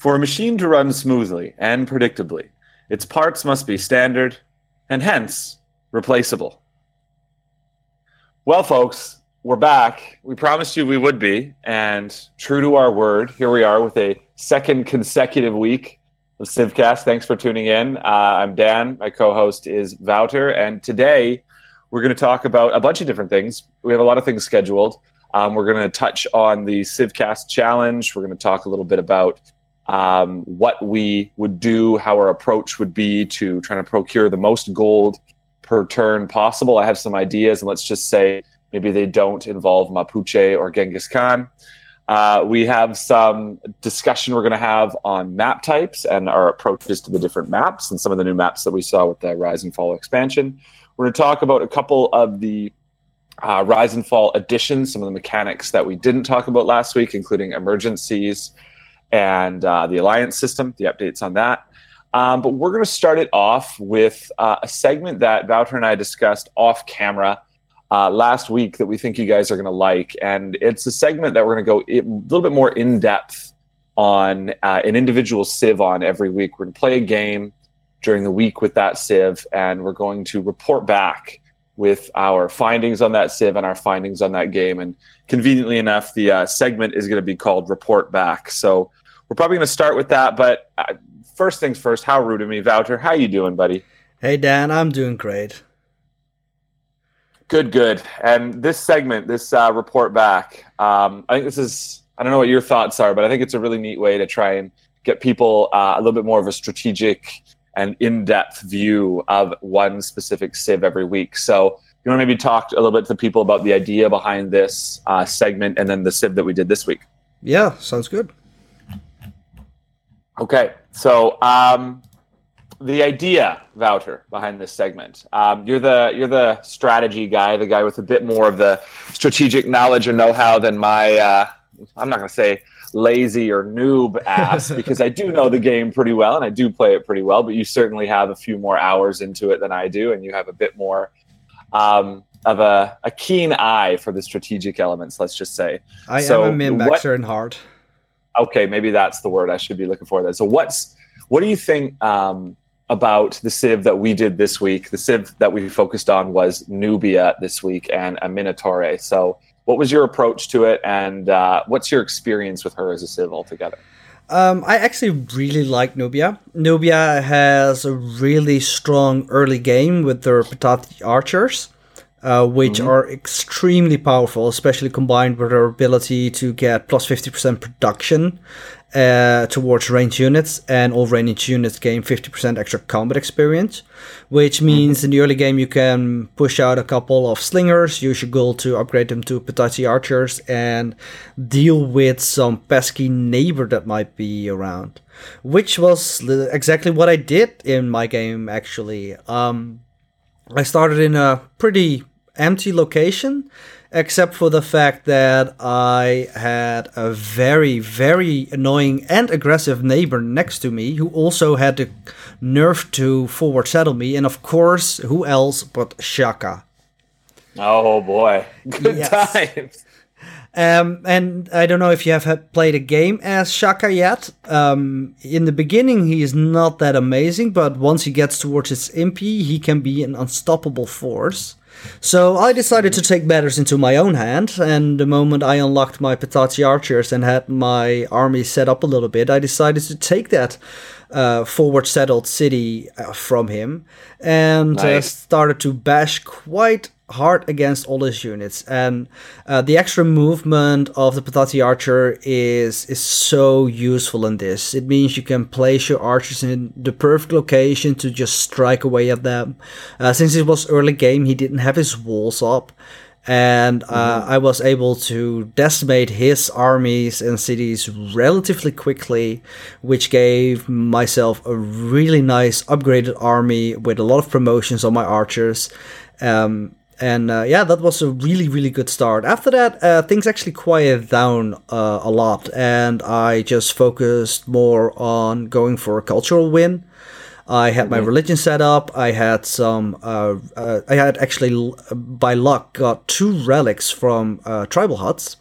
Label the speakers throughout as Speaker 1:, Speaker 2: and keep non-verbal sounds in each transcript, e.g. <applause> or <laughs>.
Speaker 1: For a machine to run smoothly and predictably, its parts must be standard and hence replaceable. Well, folks, we're back. We promised you we would be, and true to our word, here we are with a second consecutive week of Civcast. Thanks for tuning in. Uh, I'm Dan. My co-host is Wouter, and today we're going to talk about a bunch of different things. We have a lot of things scheduled. Um, we're going to touch on the Civcast challenge. We're going to talk a little bit about um, what we would do, how our approach would be to trying to procure the most gold per turn possible. I have some ideas, and let's just say maybe they don't involve Mapuche or Genghis Khan. Uh, we have some discussion we're going to have on map types and our approaches to the different maps and some of the new maps that we saw with the Rise and Fall expansion. We're going to talk about a couple of the uh, Rise and Fall additions, some of the mechanics that we didn't talk about last week, including emergencies and uh, the Alliance system, the updates on that. Um, but we're going to start it off with uh, a segment that Wouter and I discussed off camera uh, last week that we think you guys are going to like. And it's a segment that we're going to go a little bit more in depth on uh, an individual Civ on every week. We're going to play a game during the week with that Civ, and we're going to report back with our findings on that Civ and our findings on that game. And conveniently enough, the uh, segment is going to be called Report Back. So we're probably going to start with that. But uh, first things first, how rude of me, Wouter. How you doing, buddy?
Speaker 2: Hey, Dan. I'm doing great.
Speaker 1: Good, good. And this segment, this uh, report back, um, I think this is, I don't know what your thoughts are, but I think it's a really neat way to try and get people uh, a little bit more of a strategic and in depth view of one specific Civ every week. So, you want to maybe talk a little bit to people about the idea behind this uh, segment and then the Civ that we did this week?
Speaker 2: Yeah, sounds good.
Speaker 1: Okay, so um, the idea, Wouter, behind this segment. Um, you're the you're the strategy guy, the guy with a bit more of the strategic knowledge or know-how than my. Uh, I'm not going to say lazy or noob ass <laughs> because I do know the game pretty well and I do play it pretty well. But you certainly have a few more hours into it than I do, and you have a bit more um, of a, a keen eye for the strategic elements. Let's just say.
Speaker 2: I so am a min-maxer in heart.
Speaker 1: Okay, maybe that's the word I should be looking for. Then. So what's what do you think? Um, about the Civ that we did this week. The Civ that we focused on was Nubia this week and a Amanitore. So, what was your approach to it, and uh, what's your experience with her as a Civ altogether?
Speaker 2: Um, I actually really like Nubia. Nubia has a really strong early game with their Pítati archers uh, which mm-hmm. are extremely powerful, especially combined with their ability to get plus 50% production uh, towards range units, and all range units gain 50% extra combat experience, which mm-hmm. means mm-hmm. in the early game you can push out a couple of slingers, use your gold to upgrade them to Pítati archers, and deal with some pesky neighbor that might be around. Which was exactly what I did in my game, actually. Um, I started in a pretty empty location, except for the fact that I had a very, very annoying and aggressive neighbor next to me who also had the nerve to forward settle me, and of course, who else but Shaka.
Speaker 1: Oh boy, good yes. times.
Speaker 2: Um, and I don't know if you have played a game as Shaka yet. Um, in the beginning, he is not that amazing, but once he gets towards his impi, he can be an unstoppable force. So I decided to take matters into my own hand, and the moment I unlocked my Pítati archers and had my army set up a little bit, I decided to take that uh, forward settled city uh, from him and uh, nice. uh, started to bash quite hard against all his units. And uh, the extra movement of the Pítati archer is is so useful in this. It means you can place your archers in the perfect location to just strike away at them. Uh, since it was early game, he didn't have his walls up and uh, mm-hmm. I was able to decimate his armies and cities relatively quickly, which gave myself a really nice upgraded army with a lot of promotions on my archers. Um, and uh, yeah, that was a really, really good start. After that, uh, things actually quieted down uh, a lot, and I just focused more on going for a cultural win. I had my mm-hmm. religion set up. I had some. Uh, uh, I had actually, by luck, got two relics from uh, tribal huts.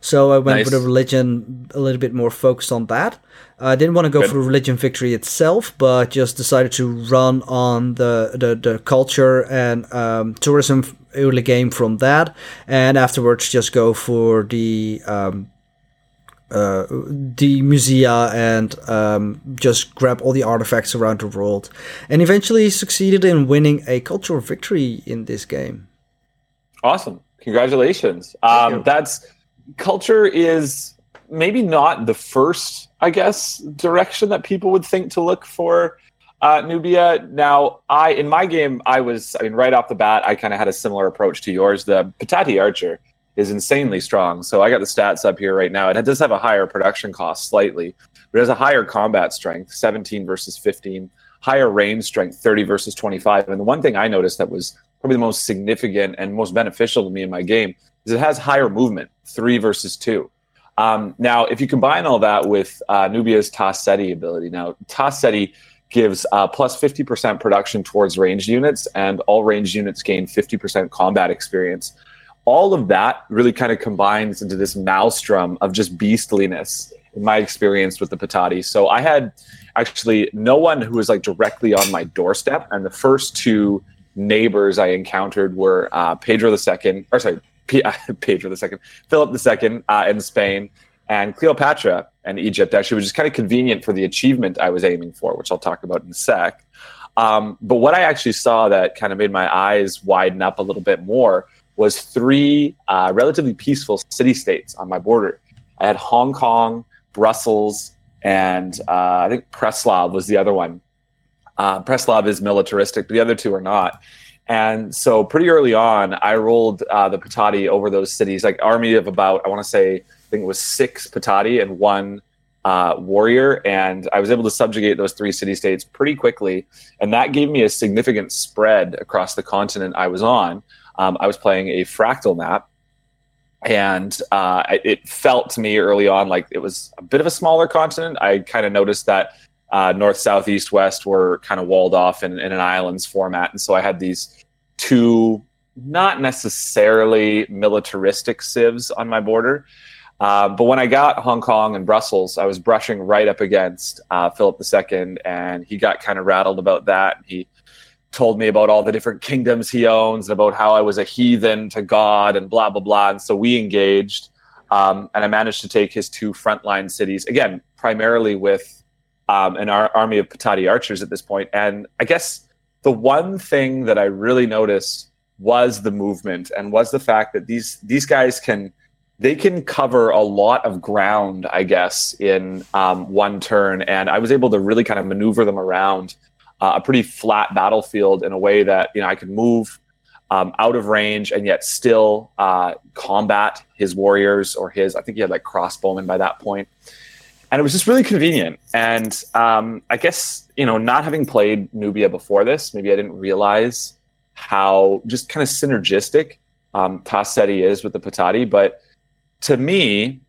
Speaker 2: So I went
Speaker 1: Nice.
Speaker 2: with a religion a little bit more focused on that. I didn't want to go
Speaker 1: Good.
Speaker 2: for religion victory itself, but just decided to run on the the, the culture and um, tourism early game from that, and afterwards just go for the um, uh, the musea and um, just grab all the artifacts around the world, and eventually succeeded in winning a cultural victory in this game.
Speaker 1: Awesome. Congratulations. Um, that's culture is maybe not the first, I guess, direction that people would think to look for uh, Nubia. Now, I in my game, I was, I mean, right off the bat, I kind of had a similar approach to yours. The Pítati Archer is insanely strong. So I got the stats up here right now. It does have a higher production cost slightly, but it has a higher combat strength, 17 versus 15, higher range strength, 30 versus 25. And the one thing I noticed that was probably the most significant and most beneficial to me in my game is it has higher movement, three versus two. Um, now, if you combine all that with uh, Nubia's Ta-Seti ability, now Ta-Seti gives uh, plus 50% production towards ranged units, and all ranged units gain 50% combat experience. All of that really kind of combines into this maelstrom of just beastliness in my experience with the Pítati. So I had actually no one who was like directly on my doorstep, and the first two neighbors I encountered were uh, Pedro II, or sorry, P- <laughs> Pedro II, Philip II uh, in Spain, and Cleopatra and Egypt. Actually, which is kind of convenient for the achievement I was aiming for, which I'll talk about in a sec. Um, but what I actually saw that kind of made my eyes widen up a little bit more was three uh, relatively peaceful city states on my border. I had Hong Kong, Brussels, and uh, I think Preslav was the other one. Uh, Preslav is militaristic, but the other two are not. And so, pretty early on, I rolled uh, the Pítati over those cities, like army of about I want to say I think it was six Pítati and one uh, warrior, and I was able to subjugate those three city states pretty quickly, and that gave me a significant spread across the continent I was on. Um, I was playing a fractal map, and uh, it- felt to me early on like it was a bit of a smaller continent. I kind of noticed that uh, north, south, east, west were kind of walled off in, in an islands format, and so I had these two not necessarily militaristic civs on my border. Uh, but when I got Hong Kong and Brussels, I was brushing right up against uh, Philip II, and he got kind of rattled about that. He told me about all the different kingdoms he owns and about how I was a heathen to God and blah, blah, blah. And so we engaged, um, and I managed to take his two frontline cities, again, primarily with um, an ar- army of Pítati archers at this point. And I guess the one thing that I really noticed was the movement and was the fact that these these guys can they can cover a lot of ground, I guess, in um, one turn. And I was able to really kind of maneuver them around uh, a pretty flat battlefield in a way that you know I could move um, out of range and yet still uh, combat his warriors or his. I think he had like crossbowmen by that point, and it was just really convenient. And um, I guess you know, not having played Nubia before this, maybe I didn't realize how just kind of synergistic um, Ta-Seti is with the Pítati. But to me,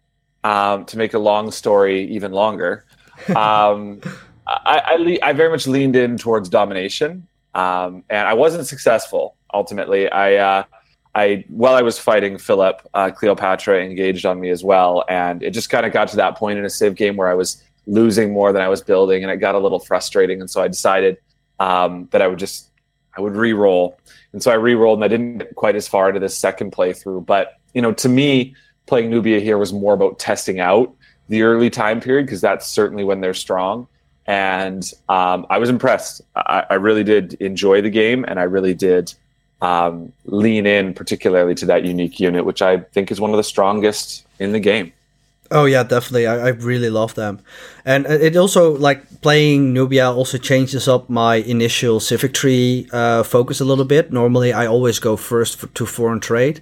Speaker 1: um, to make a long story even longer, <laughs> um, I, I, le- I very much leaned in towards domination, um, and I wasn't successful. Ultimately, I, uh, I while I was fighting Philip, uh, Cleopatra engaged on me as well, and it just kind of got to that point in a Civ game where I was losing more than I was building, and it got a little frustrating. And so I decided um, that I would just I would re-roll, and so I re-rolled, and I didn't get quite as far into this second playthrough. But you know, to me, playing Nubia here was more about testing out the early time period because that's certainly when they're strong and um, I was impressed. I, I, really did enjoy the game, and I really did um, lean in, particularly to that unique unit, which I think is one of the strongest in the game.
Speaker 2: Oh yeah, definitely. I, I really love them, and it also like playing Nubia also changes up my initial civic tree uh, focus a little bit. Normally, I always go first for, to foreign trade,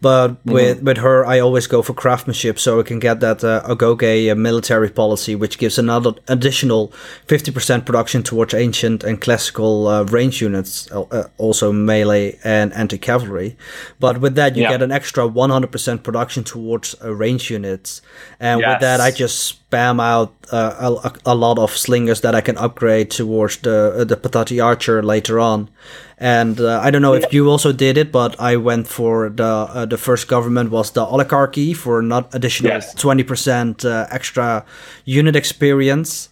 Speaker 2: but mm-hmm. with with her, I always go for craftsmanship, so I can get that uh, Agoge uh, military policy, which gives another additional fifty percent production towards ancient and classical uh, range units, uh, also melee and anti cavalry. But with that, you
Speaker 1: Yeah.
Speaker 2: get an extra one hundred percent production towards uh, range units And with that, I just spam out uh, a, a, lot of slingers that I can upgrade towards the uh, the Pítati Archer later on. And uh, I don't know if you also did it, but I went for the uh, the first government was the oligarchy for not additional twenty yes. percent uh, extra unit experience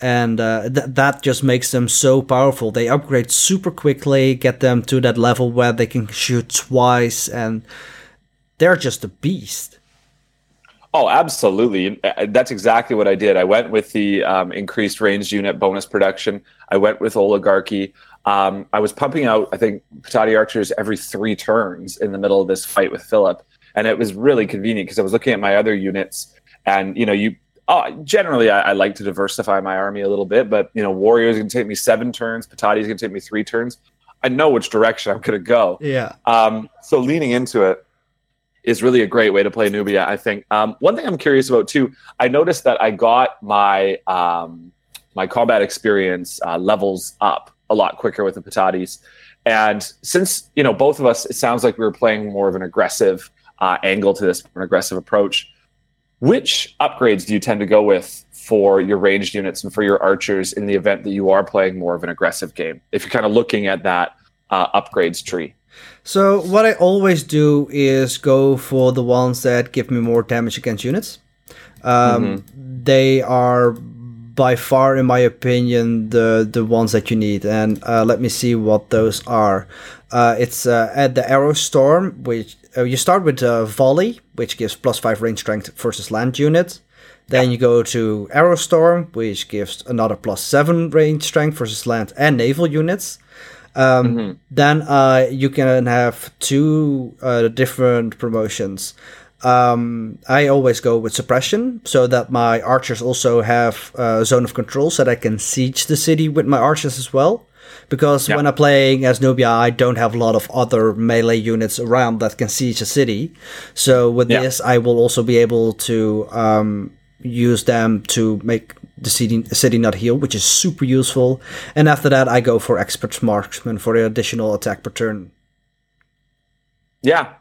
Speaker 2: and uh, th- that just makes them so powerful. They upgrade super quickly, get them to that level where they can shoot twice, and they're just a beast.
Speaker 1: Oh, absolutely. Uh, that's exactly what I did. I went with the um, increased range unit bonus production. I went with oligarchy. Um, I was pumping out, I think, Pítati archers every three turns in the middle of this fight with Philip, and it was really convenient because I was looking at my other units, and you know, you Oh, generally, I, I, like to diversify my army a little bit, but you know, warriors going to take me seven turns, Pítati is going to take me three turns. I know which direction I'm going to go.
Speaker 2: Yeah.
Speaker 1: Um, so leaning into it is really a great way to play Nubia. I think. Um, one thing I'm curious about too. I noticed that I got my um, my combat experience uh, levels up a lot quicker with the Pítatis, and since you know both of us, it sounds like we were playing more of an aggressive uh, angle to this, an aggressive approach. Which upgrades do you tend to go with for your ranged units and for your archers in the event that you are playing more of an aggressive game? If you're kind of looking at that uh, upgrades tree.
Speaker 2: So what I always do is go for the ones that give me more damage against units. Um, mm-hmm. They are by far, in my opinion, the the ones that you need. And uh, let me see what those are. Uh, it's uh, at the Arrow Storm, which uh, you start with uh, Volley, which gives plus five range strength versus land units. Then you go to Arrow Storm, which gives another plus seven range strength versus land and naval units. Um, mm-hmm. Then uh, you can have two uh, different promotions. Um, I always go with suppression so that my archers also have a zone of control so that I can siege the city with my archers as well because yeah. when I'm playing as Nubia, I don't have a lot of other melee units around that can siege a city. So with yeah. this, I will also be able to um, use them to make the city, city not heal, which is super useful. And after that, I go for expert marksman for the additional attack per turn.
Speaker 1: Yeah,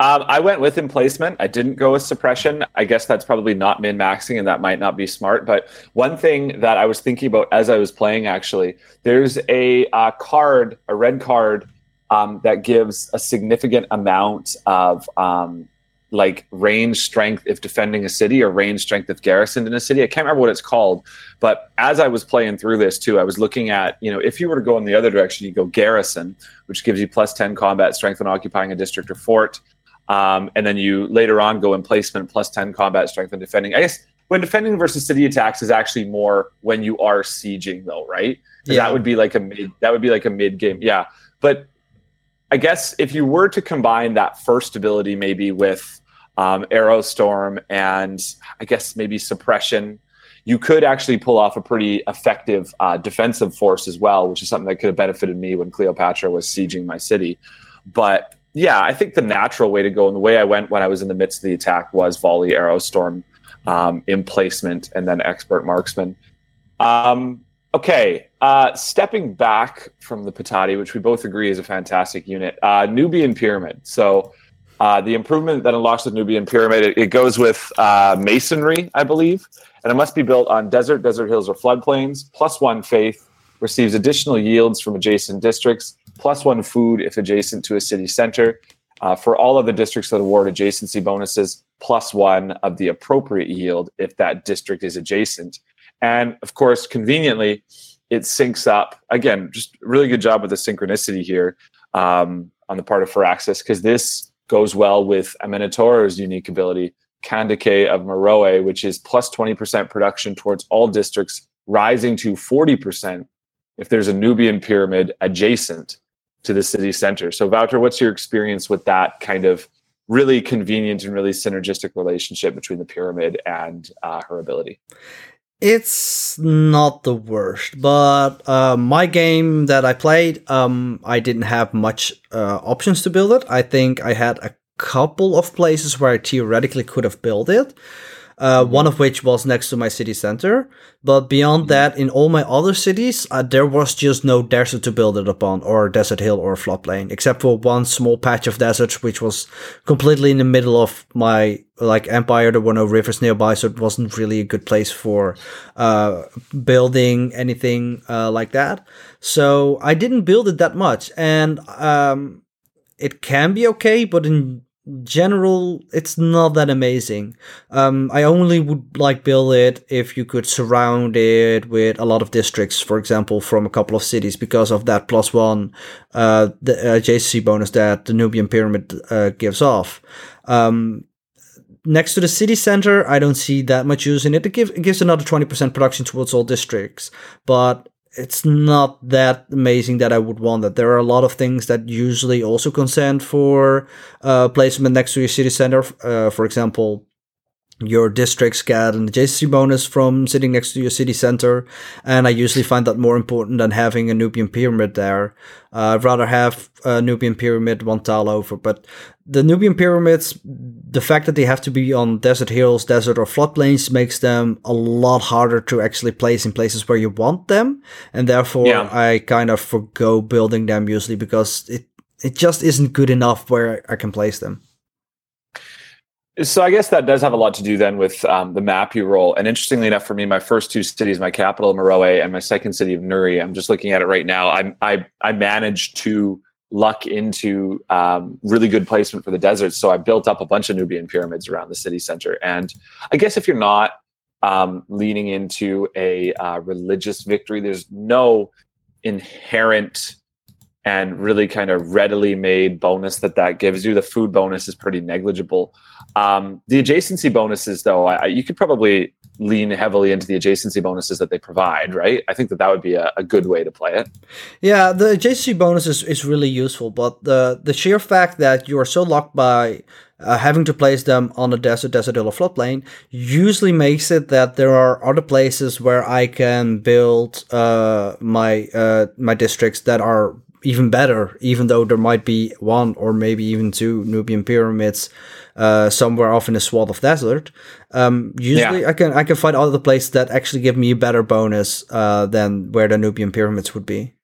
Speaker 1: um, I went with emplacement. I didn't go with suppression. I guess that's probably not min maxing and that might not be smart. But one thing that I was thinking about as I was playing, actually, there's a uh, card, a red card, um, that gives a significant amount of um, like range strength if defending a city or range strength if garrisoned in a city. I can't remember what it's called. But as I was playing through this too, I was looking at, you know, if you were to go in the other direction, you go garrison, which gives you plus 10 combat strength when occupying a district or fort. Um, and then you later on go emplacement plus 10 combat strength and defending. I guess when defending versus city attacks is actually more when you are sieging though, right? Yeah. That would be like a mid that would be like a mid game. Yeah. But I guess if you were to combine that first ability maybe with um, Arrow Storm and I guess maybe suppression, you could actually pull off a pretty effective uh, defensive force as well, which is something that could have benefited me when Cleopatra was sieging my city. But yeah, I think the natural way to go and the way I went when I was in the midst of the attack was volley, arrow, storm, um, emplacement, and then expert marksman. Um, okay, uh, stepping back from the Pítati, which we both agree is a fantastic unit, uh, Nubian Pyramid. So uh, the improvement that unlocks the Nubian Pyramid, it, it goes with uh, masonry, I believe, and it must be built on desert, desert hills, or floodplains, plus one faith, receives additional yields from adjacent districts, plus one food if adjacent to a city center. Uh, for all of the districts that award adjacency bonuses, plus one of the appropriate yield if that district is adjacent. And of course, conveniently, it syncs up. Again, just really good job with the synchronicity here um, on the part of Firaxis, because this goes well with Amanitore's unique ability, Kandake of Meroe, which is plus 20% production towards all districts, rising to 40% if there's a Nubian pyramid adjacent to the city center. So, Wouter, what's your experience with that kind of really convenient and really synergistic relationship between the pyramid and uh, her ability?
Speaker 2: It's not the worst, but uh, my game that I played, um, I didn't have much uh, options to build it. I think I had a couple of places where I theoretically could have built it. Uh, one of which was next to my city center. But beyond that, in all my other cities, uh, there was just no desert to build it upon, or desert hill, or floodplain, except for one small patch of desert, which was completely in the middle of my like empire. There were no rivers nearby, so it wasn't really a good place for uh, building anything uh, like that. So I didn't build it that much, and um, it can be okay, but in general, it's not that amazing. Um, I only would like build it if you could surround it with a lot of districts, for example, from a couple of cities, because of that plus one uh, the adjacency bonus that the Nubian pyramid uh, gives off. Um, next to the city center, I don't see that much use in it. It, give, it gives another 20% production towards all districts, but it's not that amazing that I would want that. There are a lot of things that usually also consent for uh, placement next to your city center. Uh, for example, your districts get an adjacency bonus from sitting next to your city center, and I usually find that more important than having a Nubian pyramid there. Uh, I'd rather have a Nubian pyramid one tile over, but the Nubian pyramids, the fact that they have to be on desert hills, desert or floodplains makes them a lot harder to actually place in places where you want them, and therefore yeah. I kind of forgo building them usually because it it just isn't good enough where I can place them.
Speaker 1: So I guess that does have a lot to do then with um, the map you roll. And interestingly enough, for me, my first two cities, my capital Meroe and my second city of Nuri, I'm just looking at it right now. I I I managed to luck into um, really good placement for the desert. So I built up a bunch of Nubian pyramids around the city center. And I guess if you're not um, leaning into a uh, religious victory, there's no inherent and really kind of readily made bonus that that gives you. The food bonus is pretty negligible. Um, the adjacency bonuses, though, I, you could probably lean heavily into the adjacency bonuses that they provide, right? I think that that would be a, a good way to play it.
Speaker 2: Yeah, the adjacency bonus is, is really useful, but the the sheer fact that you are so locked by uh, having to place them on a desert, desert or floodplain usually makes it that there are other places where I can build uh, my uh, my districts that are even better, even though there might be one or maybe even two Nubian pyramids uh, somewhere off in a swath of desert. Um, usually, yeah. I can I can find other places that actually give me a better bonus uh, than where the Nubian pyramids would be.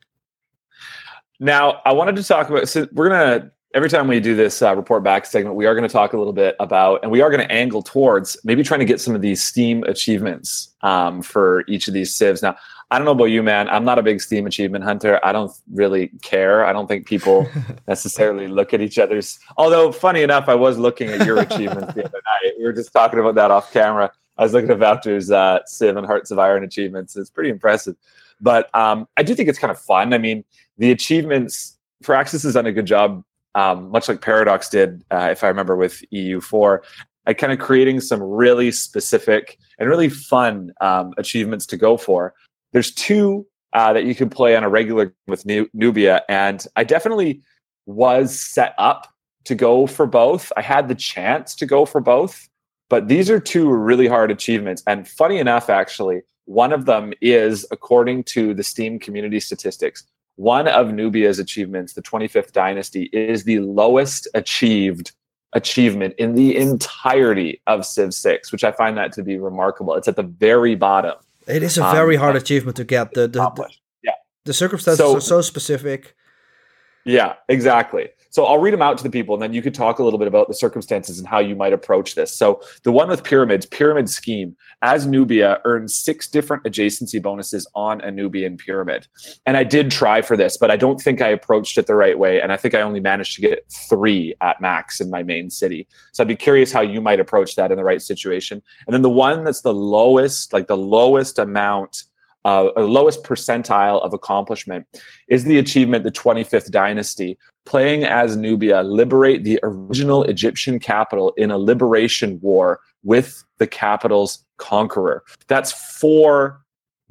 Speaker 1: Now, I wanted to talk about. So we're gonna every time we do this uh, report back segment, we are going to talk a little bit about, and we are going to angle towards maybe trying to get some of these Steam achievements um, for each of these civs. Now, I don't know about you, man. I'm not a big Steam achievement hunter. I don't really care. I don't think people <laughs> necessarily look at each other's. Although, funny enough, I was looking at your achievements the other night. We were just talking about that off camera. I was looking at Wouter's uh, Civ and Hearts of Iron achievements. It's pretty impressive. But um, I do think it's kind of fun. I mean, the achievements, Firaxis has done a good job, um, much like Paradox did, uh, if I remember, with EU4, at kind of creating some really specific and really fun um, achievements to go for there's two uh, that you can play on a regular with Nubia, and I definitely was set up to go for both. I had the chance to go for both, but these are two really hard achievements. And funny enough, actually, one of them is, according to the Steam community statistics, one of Nubia's achievements, the 25th Dynasty, is the lowest achieved achievement in the entirety of Civ 6, which I find that to be remarkable. It's at the very bottom.
Speaker 2: It is a um, very um, hard achievement to get. The, the, the
Speaker 1: yeah.
Speaker 2: the circumstances so, are so specific.
Speaker 1: Yeah, exactly. So I'll read them out to the people, and then you could talk a little bit about the circumstances and how you might approach this. So the one with pyramids, pyramid scheme, as Nubia earns six different adjacency bonuses on a Nubian pyramid. And I did try for this, but I don't think I approached it the right way. And I think I only managed to get three at max in my main city. So I'd be curious how you might approach that in the right situation. And then the one that's the lowest, like the lowest amount uh, lowest percentile of accomplishment is the achievement the 25th dynasty playing as nubia liberate the original egyptian capital in a liberation war with the capital's conqueror that's four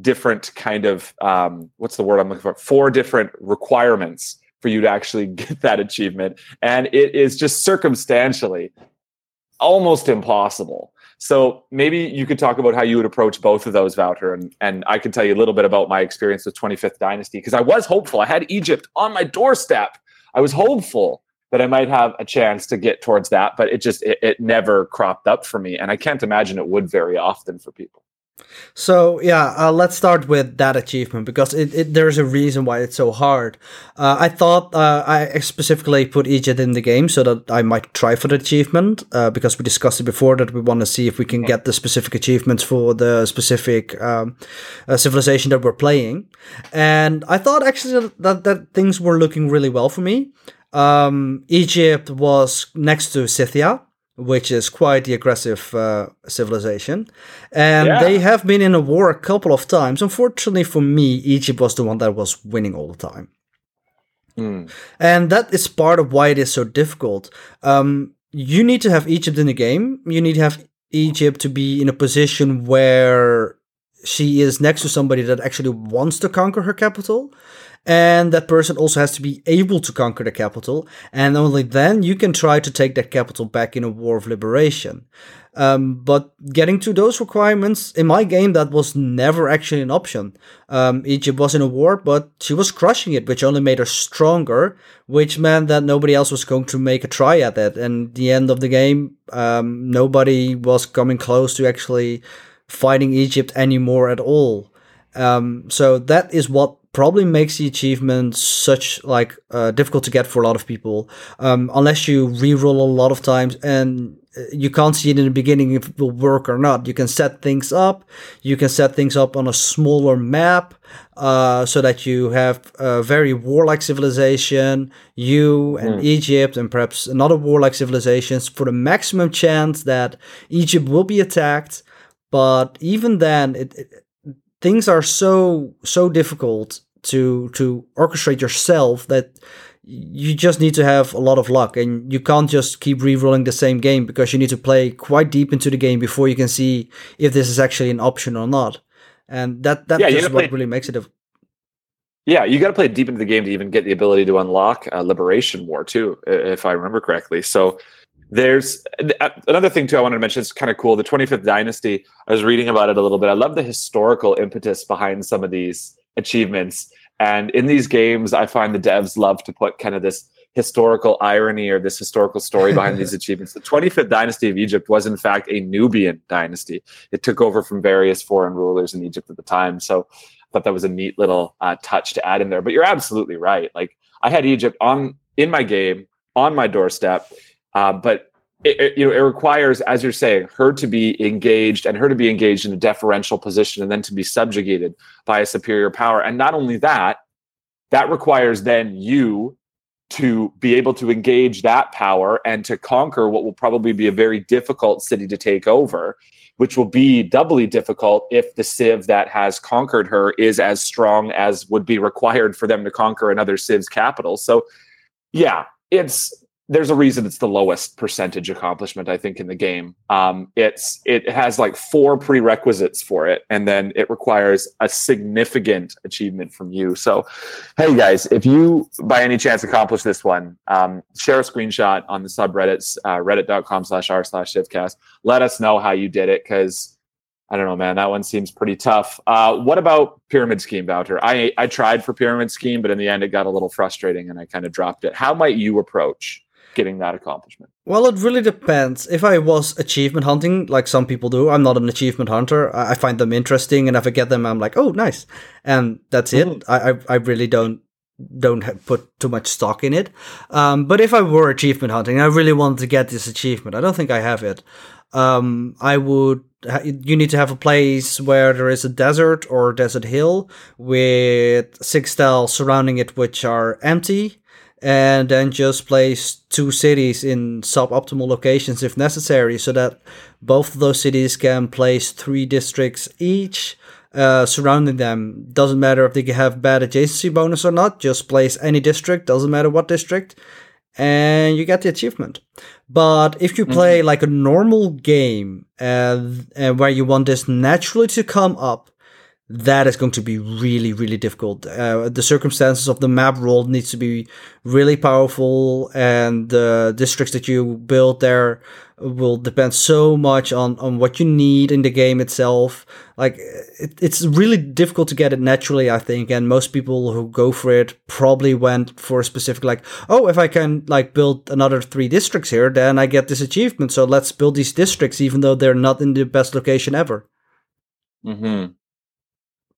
Speaker 1: different kind of um, what's the word i'm looking for four different requirements for you to actually <laughs> get that achievement and it is just circumstantially almost impossible so maybe you could talk about how you would approach both of those, Wouter, and and I can tell you a little bit about my experience with 25th Dynasty because I was hopeful. I had Egypt on my doorstep. I was hopeful that I might have a chance to get towards that, but it just it, it never cropped up for me, and I can't imagine it would very often for people.
Speaker 2: So yeah, uh, let's start with that achievement because it, it, there's a reason why it's so hard. Uh, I thought uh, I specifically put Egypt in the game so that I might try for the achievement uh, because we discussed it before that we want to see if we can get the specific achievements for the specific um, uh, civilization that we're playing. And I thought actually that that things were looking really well for me. Um, Egypt was next to Scythia which is quite the aggressive uh, civilization. And yeah. they have been in a war a couple of times. Unfortunately for me, Egypt was the one that was winning all the time. Mm. And that is part of why it is so difficult. Um, you need to have Egypt in the game. You need to have Egypt to be in a position where she is next to somebody that actually wants to conquer her capital and that person also has to be able to conquer the capital, and only then you can try to take that capital back in a war of liberation. Um, but getting to those requirements in my game, that was never actually an option. Um, Egypt was in a war, but she was crushing it, which only made her stronger, which meant that nobody else was going to make a try at it. And the end of the game, um, nobody was coming close to actually fighting Egypt anymore at all. Um, so that is what probably makes the achievement such like uh, difficult to get for a lot of people um, unless you re-roll a lot of times and uh, you can't see it in the beginning if it will work or not. You can set things up. You can set things up on a smaller map uh, so that you have a very warlike civilization you and mm. egypt and perhaps another warlike civilizations for the maximum chance that egypt will be attacked. But even then it, it things are so so difficult to to orchestrate yourself that you just need to have a lot of luck and you can't just keep re-rolling the same game because you need to play quite deep into the game before you can see if this is actually an option or not. And that that yeah, is what play, really makes it a
Speaker 1: yeah you got to play deep into the game to even get the ability to unlock a liberation war too if i remember correctly. So there's uh, another thing too I wanted to mention. It's kind of cool. The 25th Dynasty. I was reading about it a little bit. I love the historical impetus behind some of these achievements. And in these games, I find the devs love to put kind of this historical irony or this historical story behind these <laughs> achievements. The 25th dynasty of Egypt was, in fact, a Nubian dynasty. It took over from various foreign rulers in Egypt at the time. So I thought that was a neat little uh, touch to add in there. But you're absolutely right. Like I had Egypt on in my game on my doorstep uh, but it, it, you know, it requires, as you're saying, her to be engaged and her to be engaged in a deferential position and then to be subjugated by a superior power. And not only that, that requires then you to be able to engage that power and to conquer what will probably be a very difficult city to take over, which will be doubly difficult if the civ that has conquered her is as strong as would be required for them to conquer another civ's capital. So, yeah, it's there's a reason it's the lowest percentage accomplishment I think in the game. Um, it's it has like four prerequisites for it, and then it requires a significant achievement from you. So, hey guys, if you by any chance accomplish this one, um, share a screenshot on the subreddits, uh, reddit.com/r/slash civcast. Let us know how you did it because. I don't know, man. That one seems pretty tough. Uh, what about Pyramid Scheme, Wouter? I I tried for Pyramid Scheme, but in the end, it got a little frustrating, and I kind of dropped it. How might you approach getting that accomplishment?
Speaker 2: Well, it really depends. If I was achievement hunting, like some people do, I'm not an achievement hunter. I find them interesting, and if I get them, I'm like, oh, nice, and that's mm-hmm. it. I, I, I really don't don't put too much stock in it. Um, but if I were achievement hunting, I really wanted to get this achievement. I don't think I have it. Um, I would. You need to have a place where there is a desert or desert hill with six tiles surrounding it, which are empty and then just place two cities in suboptimal locations if necessary, so that both of those cities can place three districts each uh, surrounding them. Doesn't matter if they have bad adjacency bonus or not, just place any district, doesn't matter what district, and you get the achievement. But if you play mm-hmm. like a normal game uh, where you want this naturally to come up, that is going to be really, really difficult. Uh, the circumstances of the map world needs to be really powerful, and the districts that you build there will depend so much on, on what you need in the game itself. Like, it, it's really difficult to get it naturally, I think, and most people who go for it probably went for a specific, like, oh, if I can, like, build another three districts here, then I get this achievement, so let's build these districts, even though they're not in the best location ever.
Speaker 1: Hmm.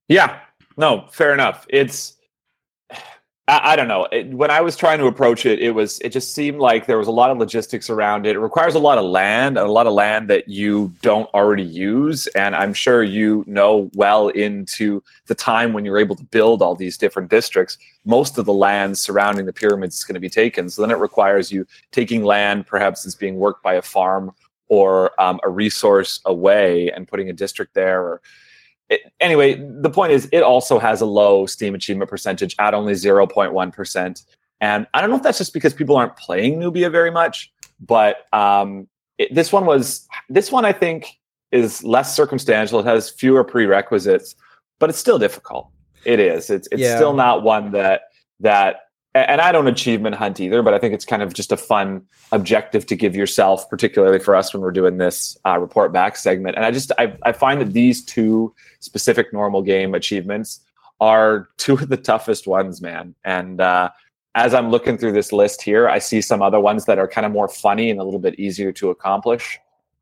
Speaker 1: Yeah. No. Fair enough. It's. <sighs> I, I don't know. It, when I was trying to approach it, it was. It just seemed like there was a lot of logistics around it. It requires a lot of land, a lot of land that you don't already use, and I'm sure you know well into the time when you're able to build all these different districts. Most of the land surrounding the pyramids is going to be taken. So then it requires you taking land, perhaps it's being worked by a farm or um, a resource away, and putting a district there, or it, anyway, the point is, it also has a low Steam achievement percentage at only 0.1%. And I don't know if that's just because people aren't playing Nubia very much, but um, it, this one was, this one I think is less circumstantial. It has fewer prerequisites, but it's still difficult. It is. It's, it's yeah. still not one that, that and I don't achievement hunt either, but I think it's kind of just a fun objective to give yourself, particularly for us when we're doing this uh, report back segment. And I just I, I find that these two specific normal game achievements are two of the toughest ones, man. And uh, as I'm looking through this list here, I see some other ones that are kind of more funny and a little bit easier to accomplish.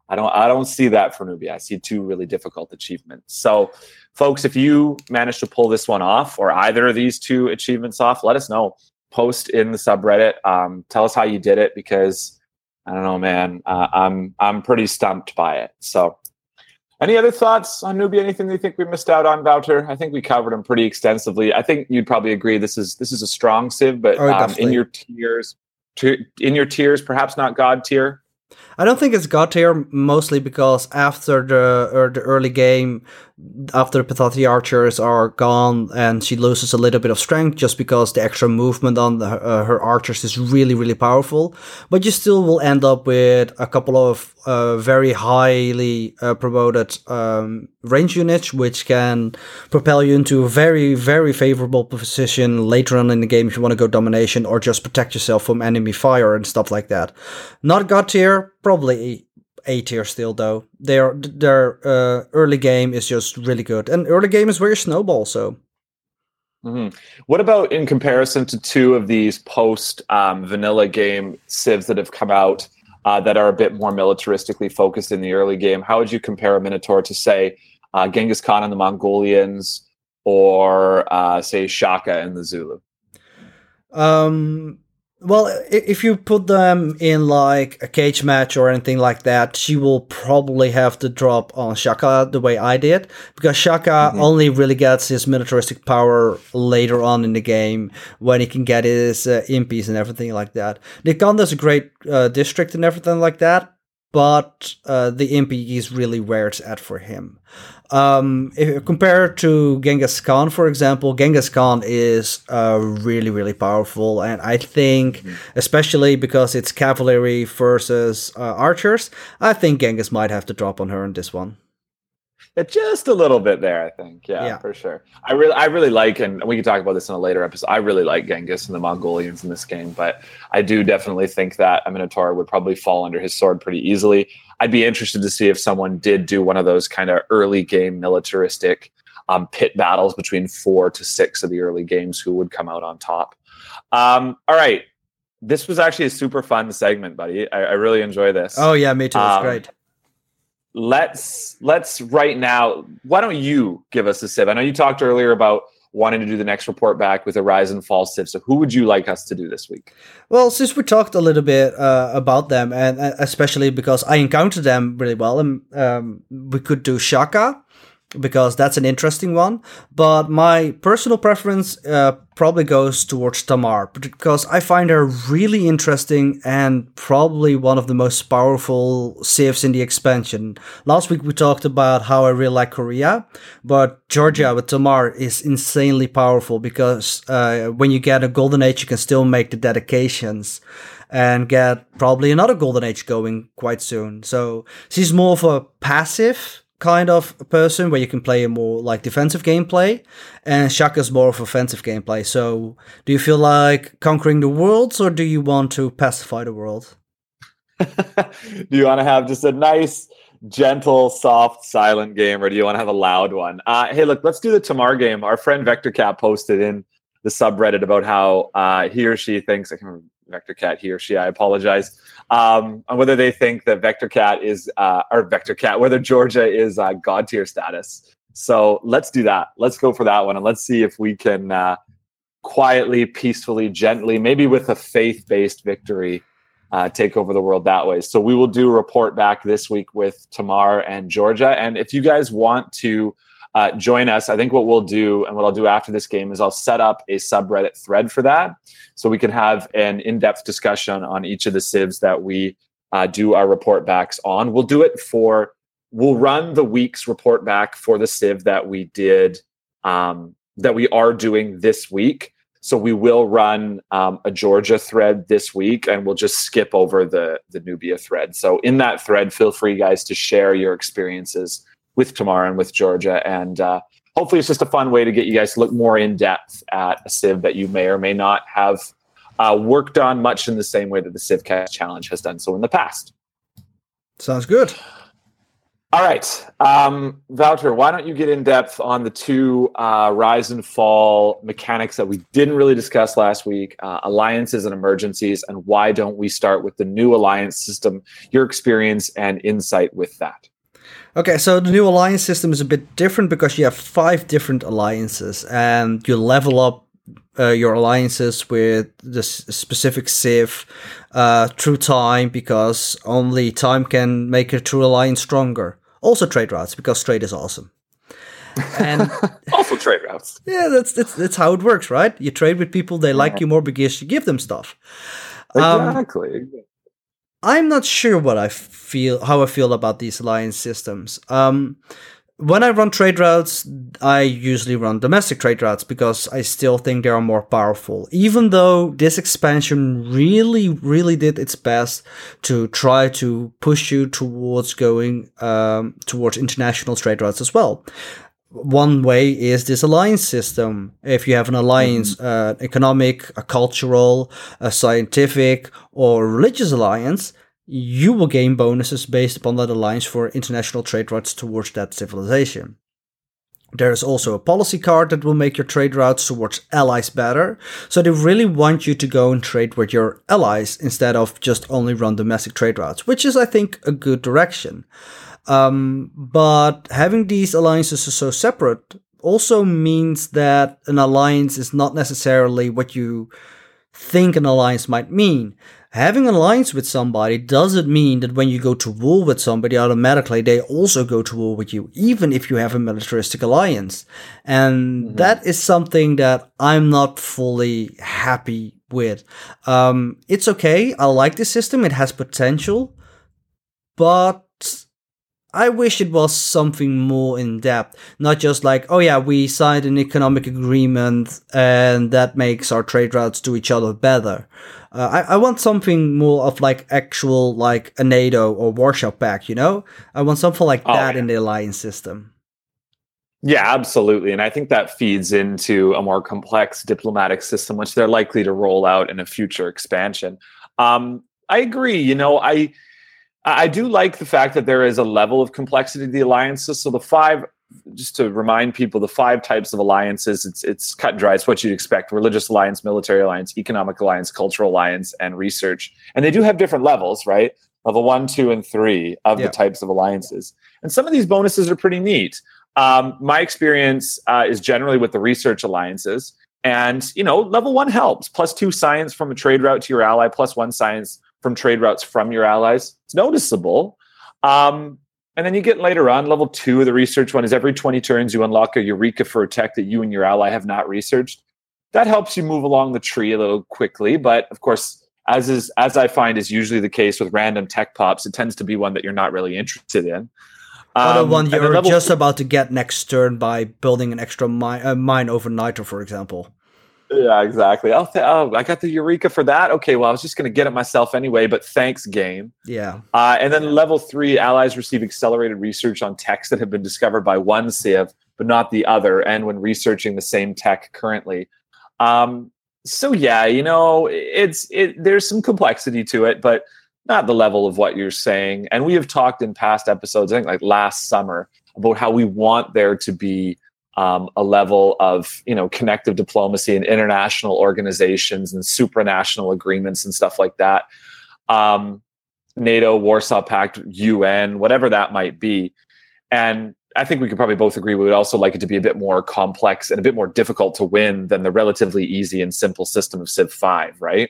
Speaker 1: I don't I don't see that for Nubia. I see two really difficult achievements. So, folks, if you manage to pull this one off or either of these two achievements off, let us know post in the subreddit. Um, tell us how you did it because I don't know, man. Uh, I'm I'm pretty stumped by it. So, any other thoughts on Nubia? Anything you think we missed out on, Wouter? I think we covered them pretty extensively. I think you'd probably agree this is this is a strong civ, but oh, um, in your tiers, in your tiers, perhaps not God tier.
Speaker 2: I don't think it's God tier mostly because after the or the early game, after the Pítati archers are gone and she loses a little bit of strength just because the extra movement on the, uh, her archers is really really powerful. But you still will end up with a couple of uh, very highly uh, promoted um, range units, which can propel you into a very very favorable position later on in the game if you want to go domination or just protect yourself from enemy fire and stuff like that. Not God tier probably A tier still though. Their their uh, early game is just really good, and early game is where you snowball. So.
Speaker 1: Mm-hmm. What about in comparison to two of these post um, vanilla game civs that have come out uh, that are a bit more militaristically focused in the early game? How would you compare Amanitore to say uh, Genghis Khan and the Mongolians, or uh, say Shaka and the Zulu?
Speaker 2: Um, well, if you put them in like a cage match or anything like that, she will probably have to drop on Shaka the way I did, because Shaka mm-hmm. only really gets his militaristic power later on in the game when he can get his uh, impis and everything like that. Ikanda's a great uh, district and everything like that, but uh, the impi is really where it's at for him. Um, if compared to Genghis Khan, for example, Genghis Khan is uh, really, really powerful, and I think, mm-hmm. especially because it's cavalry versus uh, archers, I think Genghis might have to drop on her in this one.
Speaker 1: Just a little bit there, I think. Yeah, yeah, for sure. I really, I really like, and we can talk about this in a later episode. I really like Genghis and the Mongolians in this game, but I do definitely think that Amanitore would probably fall under his sword pretty easily. I'd be interested to see if someone did do one of those kind of early game militaristic um, pit battles between four to six of the early games who would come out on top. Um, all right. This was actually a super fun segment, buddy. I, I really enjoy this.
Speaker 2: Oh yeah, me too. It's um, great.
Speaker 1: Let's let's right now. Why don't you give us a sip I know you talked earlier about wanting to do the next report back with a rise and fall sip So who would you like us to do this week?
Speaker 2: Well, since we talked a little bit uh, about them, and uh, especially because I encountered them really well, and um, we could do Shaka because that's an interesting one. But my personal preference uh, probably goes towards Tamar because I find her really interesting and probably one of the most powerful civs in the expansion. Last week we talked about how I really like Korea, but Georgia with Tamar is insanely powerful because uh, when you get a golden age, you can still make the dedications and get probably another golden age going quite soon. So she's more of a passive kind of person where you can play a more like defensive gameplay, and Shaka's more of offensive gameplay. So, do you feel like conquering the worlds, or do you want to pacify the world? <laughs>
Speaker 1: do you want to have just a nice, gentle, soft, silent game, or do you want to have a loud one? Uh, hey, look, let's do the Tamar game. Our friend Vector Cat posted in the subreddit about how uh, he or she thinks I can remember Vector Cat, he or she, I apologize, um, on whether they think that Vector Cat is, uh, or Vector Cat, whether Georgia is uh, God tier status. So let's do that. Let's go for that one, and let's see if we can uh, quietly, peacefully, gently, maybe with a faith based victory, uh, take over the world that way. So we will do a report back this week with Tamar and Georgia. And if you guys want to uh, join us. I think what we'll do and what I'll do after this game is I'll set up a subreddit thread for that so we can have an in depth discussion on each of the civs that we uh, do our report backs on. We'll do it for, we'll run the week's report back for the Civ that we did, um, that we are doing this week. So we will run um, a Georgia thread this week, and we'll just skip over the the Nubia thread. So in that thread, feel free, guys, to share your experiences with Tamara and with Georgia. And uh, hopefully, it's just a fun way to get you guys to look more in depth at a Civ that you may or may not have uh, worked on much in the same way that the CivCast Challenge has done so in the past.
Speaker 2: Sounds good.
Speaker 1: All right, um, Wouter, why don't you get in depth on the two uh, rise and fall mechanics that we didn't really discuss last week, uh, alliances and emergencies, and why don't we start with the new alliance system, your experience and insight with that?
Speaker 2: Okay, so the new alliance system is a bit different because you have five different alliances, and you level up uh, your alliances with the specific civ uh, through time because only time can make a true alliance stronger. Also, trade routes because trade is awesome.
Speaker 1: And <laughs> also trade routes.
Speaker 2: Yeah, that's that's that's how it works, right? You trade with people; they like you more because you give them stuff.
Speaker 1: Exactly. Um,
Speaker 2: I'm not sure what I feel, how I feel about these alliance systems. Um, when I run trade routes, I usually run domestic trade routes because I still think they are more powerful. Even though this expansion really, really did its best to try to push you towards going um, towards international trade routes as well one way is this alliance system. If you have an alliance, mm-hmm. uh, economic, a cultural, a scientific, or religious alliance, you will gain bonuses based upon that alliance for international trade routes towards that civilization. There is also a policy card that will make your trade routes towards allies better. So they really want you to go and trade with your allies instead of just only run domestic trade routes, which is, I think, a good direction. Um, but having these alliances so separate also means that an alliance is not necessarily what you think an alliance might mean. Having an alliance with somebody doesn't mean that when you go to war with somebody, automatically they also go to war with you, even if you have a militaristic alliance. And mm-hmm. that is something that I'm not fully happy with. Um, it's okay. I like the system. It has potential, but I wish it was something more in depth, not just like, oh yeah, we signed an economic agreement and that makes our trade routes to each other better. Uh, I, I want something more of like actual, like a NATO or Warsaw Pact, you know? I want something like oh, that yeah. in the alliance system.
Speaker 1: Yeah, absolutely. And I think that feeds into a more complex diplomatic system, which they're likely to roll out in a future expansion. Um, I agree. You know, I I do like the fact that there is a level of complexity to the alliances. So the five, just to remind people, the five types of alliances, it's it's cut and dry. It's what you'd expect: religious alliance, military alliance, economic alliance, cultural alliance, and research. And they do have different levels, right? Level one, two, and three of yeah. the types of alliances. And some of these bonuses are pretty neat. Um, my experience uh, is generally with the research alliances. And, you know, level one helps. Plus two science from a trade route to your ally, plus one science from trade routes from your allies. It's noticeable. Um, and then you get later on, level two of the research one is every 20 turns you unlock a eureka for a tech that you and your ally have not researched. That helps you move along the tree a little quickly. But of course, as is as I find is usually the case with random tech pops, it tends to be one that you're not really interested in.
Speaker 2: Um, one you're just about to get next turn by building an extra mine, uh, mine over Niter, for example.
Speaker 1: Yeah, exactly. Oh, th- oh, I got the eureka for that. Okay, well, I was just going to get it myself anyway, but thanks, game.
Speaker 2: Yeah.
Speaker 1: Uh, and then level three, allies receive accelerated research on techs that have been discovered by one civ, but not the other, and when researching the same tech currently. Um, so yeah, you know, it's it. There's some complexity to it, but not the level of what you're saying. And we have talked in past episodes, I think like last summer, about how we want there to be um, a level of you know connective diplomacy and international organizations and supranational agreements and stuff like that. Um, NATO, Warsaw Pact, UN, whatever that might be, and I think we could probably both agree we would also like it to be a bit more complex and a bit more difficult to win than the relatively easy and simple system of Civ Five, right?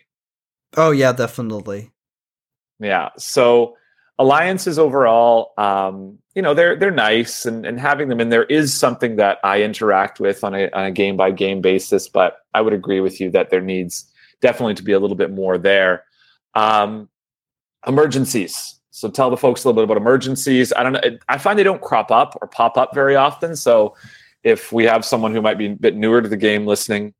Speaker 2: Oh yeah, definitely.
Speaker 1: Yeah. So alliances overall, um, you know, they're they're nice, and and having them in there is something that I interact with on a on a game by game basis. But I would agree with you that there needs definitely to be a little bit more there. Um, emergencies. So tell the folks a little bit about emergencies. I don't know. I find they don't crop up or pop up very often. So if we have someone who might be a bit newer to the game listening,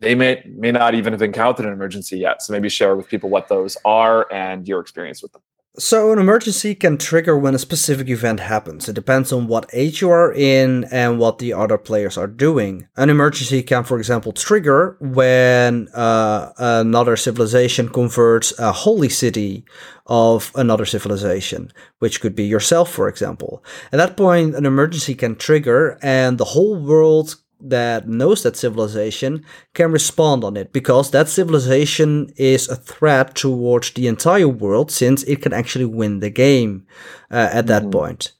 Speaker 1: they may may not even have encountered an emergency yet. So maybe share with people what those are and your experience with them.
Speaker 2: So, an emergency can trigger when a specific event happens. It depends on what age you are in and what the other players are doing. An emergency can, for example, trigger when uh, another civilization converts a holy city of another civilization, which could be yourself, for example. At that point, an emergency can trigger, and the whole world that knows that civilization can respond on it because that civilization is a threat towards the entire world since it can actually win the game uh, at that mm. point.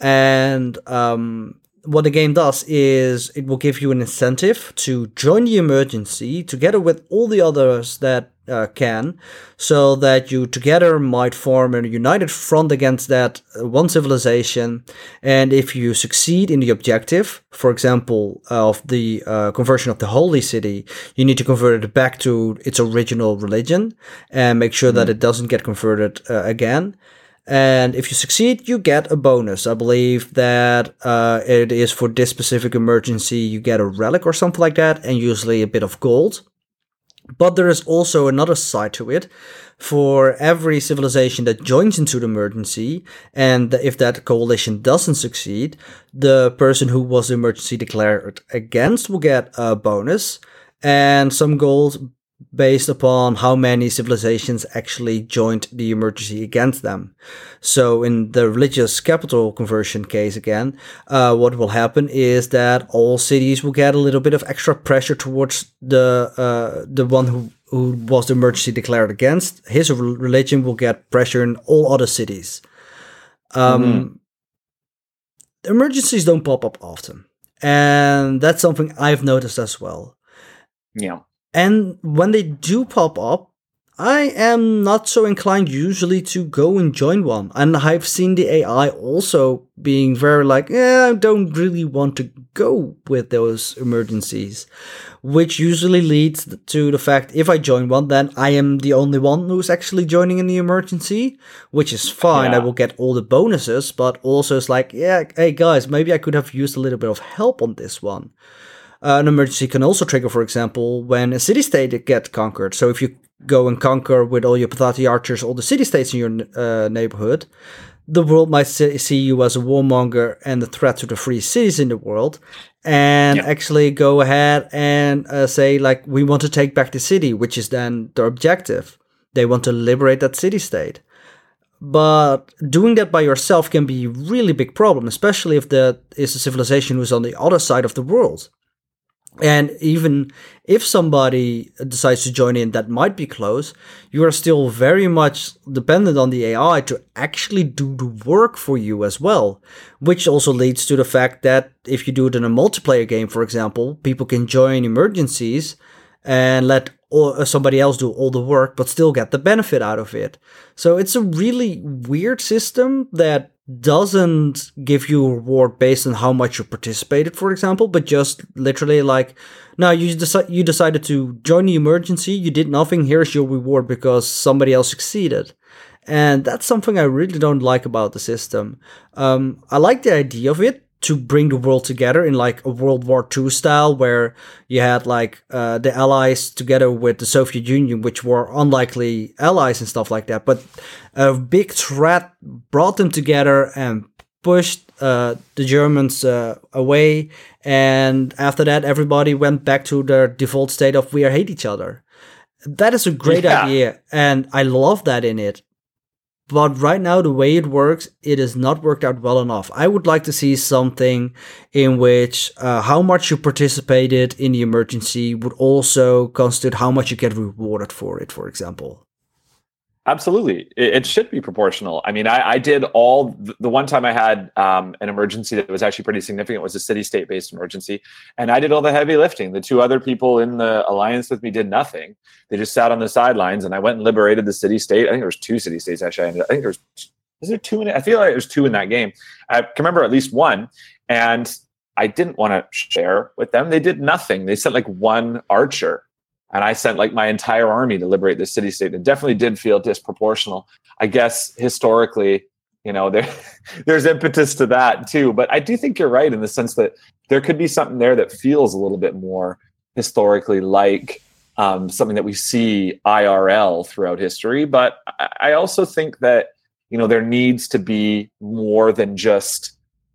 Speaker 2: And um, what the game does is it will give you an incentive to join the emergency together with all the others that uh, can, so that you together might form a united front against that uh, one civilization. And if you succeed in the objective, for example, of the uh, conversion of the holy city, you need to convert it back to its original religion and make sure mm-hmm. that it doesn't get converted uh, again. And if you succeed, you get a bonus. I believe that uh, it is for this specific emergency, you get a relic or something like that, and usually a bit of gold. But there is also another side to it. For every civilization that joins into the emergency, and if that coalition doesn't succeed, the person who was the emergency declared against will get a bonus and some gold based upon how many civilizations actually joined the emergency against them. So, in the religious capital conversion case again, uh, what will happen is that all cities will get a little bit of extra pressure towards the uh, the one who who was the emergency declared against. His religion will get pressure in all other cities. Um, mm-hmm. Emergencies don't pop up often, and that's something I've noticed as well.
Speaker 1: Yeah.
Speaker 2: And when they do pop up, I am not so inclined usually to go and join one. And I've seen the AI also being very like, yeah, I don't really want to go with those emergencies. Which usually leads to the fact if I join one, then I am the only one who's actually joining in the emergency, which is fine. Yeah. I will get all the bonuses, but also it's like, yeah, hey guys, maybe I could have used a little bit of help on this one. Uh, an emergency can also trigger, for example, when a city state gets conquered. So if you go and conquer with all your Pítati archers all the city states in your uh, neighborhood, the world might see you as a warmonger and a threat to the free cities in the world, and yeah. actually go ahead and uh, say like we want to take back the city, which is then their objective. They want to liberate that city state. But doing that by yourself can be a really big problem, especially if that is a civilization who's on the other side of the world. And even if somebody decides to join in that might be close, you are still very much dependent on the AI to actually do the work for you as well. Which also leads to the fact that if you do it in a multiplayer game, for example, people can join emergencies and let uh, somebody else do all the work, but still get the benefit out of it. So it's a really weird system that doesn't give you a reward based on how much you participated, for example, but just literally like, now you decide you decided to join the emergency, you did nothing. Here's your reward because somebody else succeeded, and that's something I really don't like about the system. Um, I like the idea of it to bring the world together in like a World War II style, where you had like uh, the Allies together with the Soviet Union, which were unlikely allies and stuff like that. But a big threat brought them together and pushed uh, the Germans uh, away. And after that, everybody went back to their default state of we hate each other. That is a great yeah. idea, and I love that in it. But right now, the way it works, it has not worked out well enough. I would like to see something in which uh, how much you participated in the emergency would also constitute how much you get rewarded for it, for example.
Speaker 1: Absolutely, it, it, should be proportional. I mean, I, I did all the one time I had um, an emergency that was actually pretty significant was a city-state based emergency, and I did all the heavy lifting. The two other people in the alliance with me did nothing; they just sat on the sidelines, and I went and liberated the city-state. I think there was two city-states actually. I, I think there's is there two in it? I feel like there's two in that game. I can remember at least one, and I didn't want to share with them. They did nothing. They sent like one archer and I sent like my entire army to liberate the city state. It definitely did feel disproportional. I guess historically, you know, <laughs> there there's impetus to that too. But I do think you're right in the sense that there could be something there that feels a little bit more historically like um, something that we see IRL throughout history. But I also think that you know there needs to be more than just.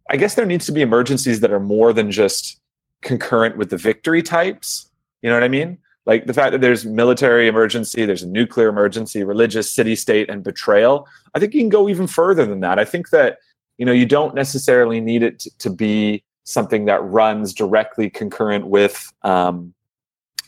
Speaker 1: I guess there needs to be emergencies that are more than just concurrent with the victory types. You know what I mean? Like the fact that there's military emergency there's a nuclear emergency religious city state and betrayal i think you can go even further than that. I think that you know you don't necessarily need it to, to be something that runs directly concurrent with um,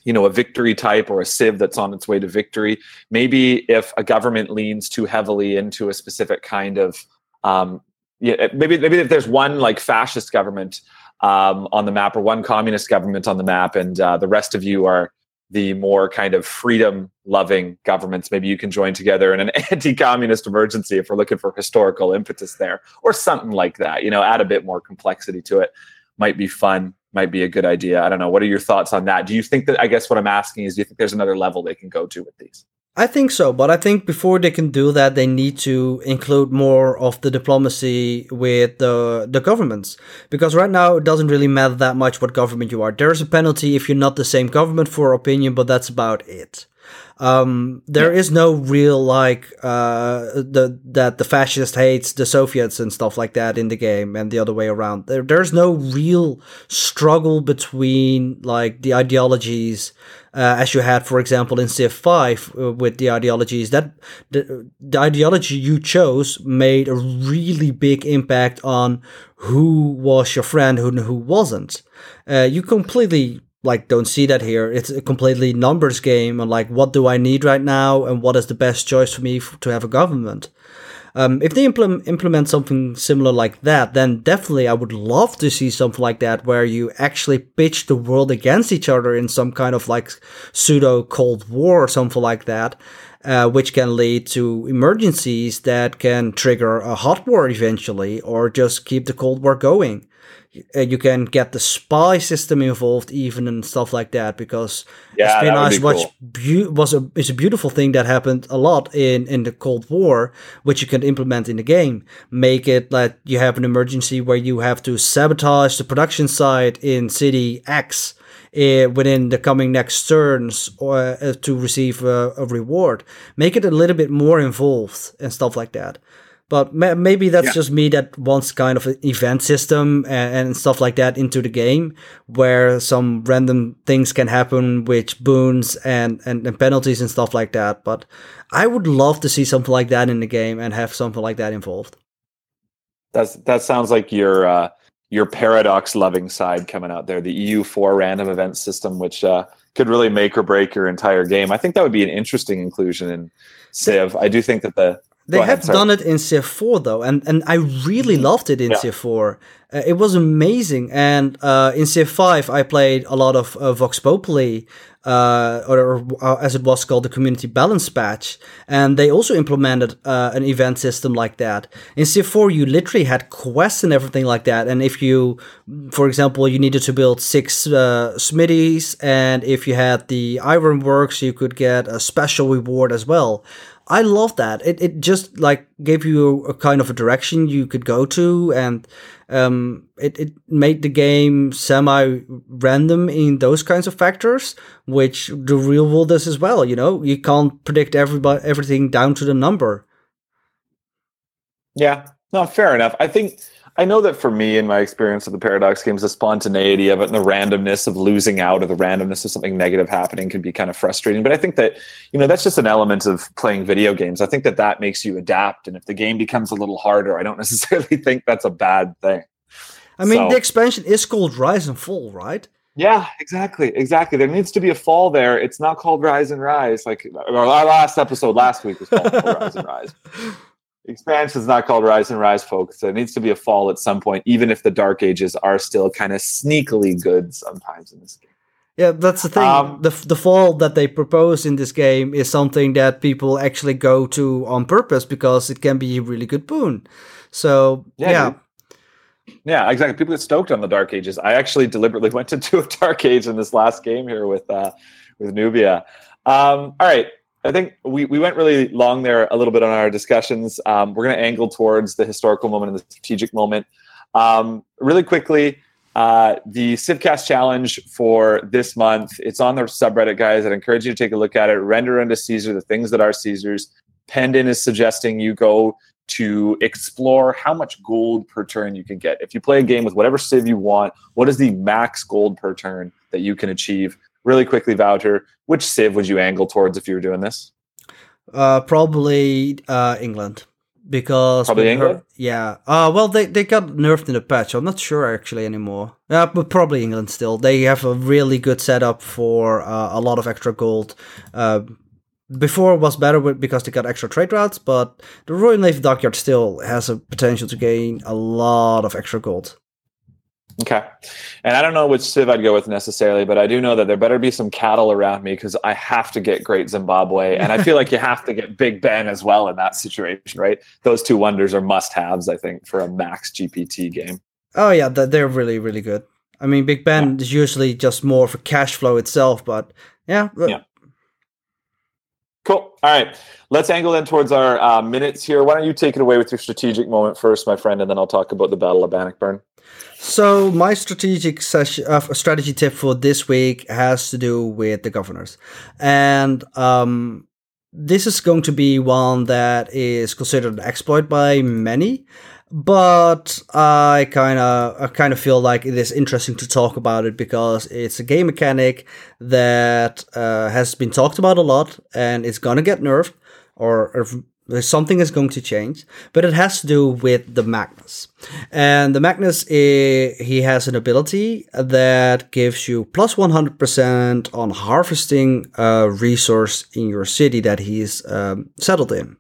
Speaker 1: you know a victory type or a civ that's on its way to victory. Maybe if a government leans too heavily into a specific kind of um, yeah, maybe maybe if there's one like fascist government um, on the map or one communist government on the map and uh, the rest of you are the more kind of freedom loving governments. Maybe you can join together in an <laughs> anti-communist emergency if we're looking for historical impetus there or something like that you know add a bit more complexity to it. Might be fun might be a good idea. I don't know. What are your thoughts on that? Do you think that i guess what i'm asking is do you think there's another level they can go to with these
Speaker 2: I think so, but I think before they can do that, they need to include more of the diplomacy with the the governments. Because right now, it doesn't really matter that much what government you are. There's a penalty if you're not the same government for opinion, but that's about it. Um, there yeah. is no real like uh, the that the fascist hates the Soviets and stuff like that in the game, and the other way around. There, there's no real struggle between like the ideologies uh, as you had, for example, in Civ 5 uh, with the ideologies. That the, the ideology you chose made a really big impact on who was your friend, who who wasn't. Uh, you completely like don't see that here. It's a completely numbers game on like what do I need right now and what is the best choice for me f- to have a government. Um, if they implement something similar like that, then definitely I would love to see something like that where you actually pitch the world against each other in some kind of like pseudo Cold War or something like that, uh, which can lead to emergencies that can trigger a hot war eventually, or just keep the Cold War going uh, you can get the spy system involved even and stuff like that because yeah, espionage was cool. be- was a is a beautiful thing that happened a lot in in the Cold War, which you can implement in the game. Make it that you have an emergency where you have to sabotage the production site in city X. Uh, within the coming next turns or uh, to receive a, a reward make it a little bit more involved and stuff like that but maybe that's yeah. just me that wants kind of an event system and, and, stuff like that into the game, where some random things can happen, with boons and, and, and penalties and stuff like that. But I would love to see something like that in the game and have something like that involved.
Speaker 1: That's that sounds like your uh, your paradox loving side coming out there. The EU4 random event system, which uh, could really make or break your entire game. I think that would be an interesting inclusion in Civ. I do think that the
Speaker 2: they have done it in Civ 4 though, and, and I really mm-hmm. loved it in yeah. Civ 4. Uh, it was amazing. And uh, in Civ 5, I played a lot of uh, Vox Populi, uh, or, or, uh, as it was called, the Community Balance Patch. And they also implemented uh, an event system like that. In Civ 4, you literally had quests and everything like that. And if you, for example, you needed to build six smithies, and if you had the ironworks, you could get a special reward as well I love that. It it just like gave you a kind of a direction you could go to, and um, it it made the game semi random in those kinds of factors, which the real world does as well. You know, you can't predict everybody everything down to the number.
Speaker 1: Yeah, no, fair enough. I think I know that for me, in my experience of the Paradox games, the spontaneity of it and the randomness of losing out or the randomness of something negative happening can be kind of frustrating. But I think that, you know, that's just an element of playing video games. I think that that makes you adapt. And if the game becomes a little harder, I don't <laughs> necessarily think that's a bad thing.
Speaker 2: I mean, so, the expansion is called Rise and Fall, right?
Speaker 1: Yeah, exactly, exactly. There needs to be a fall there. It's not called Rise and Rise. Like our last episode last week was called Rise and <laughs> Rise. Expansion is not called Rise and Rise, folks. There needs to be a fall at some point, even if the Dark Ages are still kind of sneakily good sometimes in this game.
Speaker 2: Yeah, that's the thing. Um, the the fall that they propose in this game is something that people actually go to on purpose because it can be a really good boon. So yeah. yeah.
Speaker 1: Yeah, exactly. People get stoked on the Dark Ages. I actually deliberately <laughs> went to do a Dark Age in this last game here with uh, with Nubia. Um, all right, I think we, we went really long there a little bit on our discussions. Um, we're going to angle towards the historical moment and the strategic moment. Um, really quickly, uh, the Civcast challenge for this month, it's on the subreddit, guys. I'd encourage you to take a look at it. Render unto Caesar the things that are Caesar's. Pendin is suggesting you go to explore how much gold per turn you can get. If you play a game with whatever civ you want, what is the max gold per turn that you can achieve? Really quickly, Wouter, which Civ would you angle towards if you were doing this?
Speaker 2: Uh, probably uh, England because
Speaker 1: probably England.
Speaker 2: Yeah. Uh, well, they they got nerfed in the patch. I'm not sure actually anymore. Yeah, but probably England still. They have a really good setup for uh, a lot of extra gold. Uh, before was better because they got extra trade routes, but the Royal Navy Dockyard still has a potential to gain a lot of extra gold.
Speaker 1: Okay. And I don't know which Civ I'd go with necessarily, but I do know that there better be some cattle around me because I have to get Great Zimbabwe. And I feel like you have to get Big Ben as well in that situation, right? Those two wonders are must haves, I think, for a max GPT game.
Speaker 2: Oh, yeah. They're really, really good. I mean, Big Ben yeah. is usually just more for cash flow itself, but yeah.
Speaker 1: Yeah. Cool. All right. Let's angle in towards our uh, minutes here. Why don't you take it away with your strategic moment first, my friend, and then I'll talk about the Battle of Bannockburn.
Speaker 2: So my strategic session, uh, strategy tip for this week has to do with the governors, and um, this is going to be one that is considered an exploit by many, but I kind of I kind of feel like it is interesting to talk about it because it's a game mechanic that uh, has been talked about a lot and it's gonna get nerfed or, or something is going to change, but it has to do with the Magnus. And the Magnus, is, he has an ability that gives you plus 100% on harvesting a resource in your city that he's um, settled in.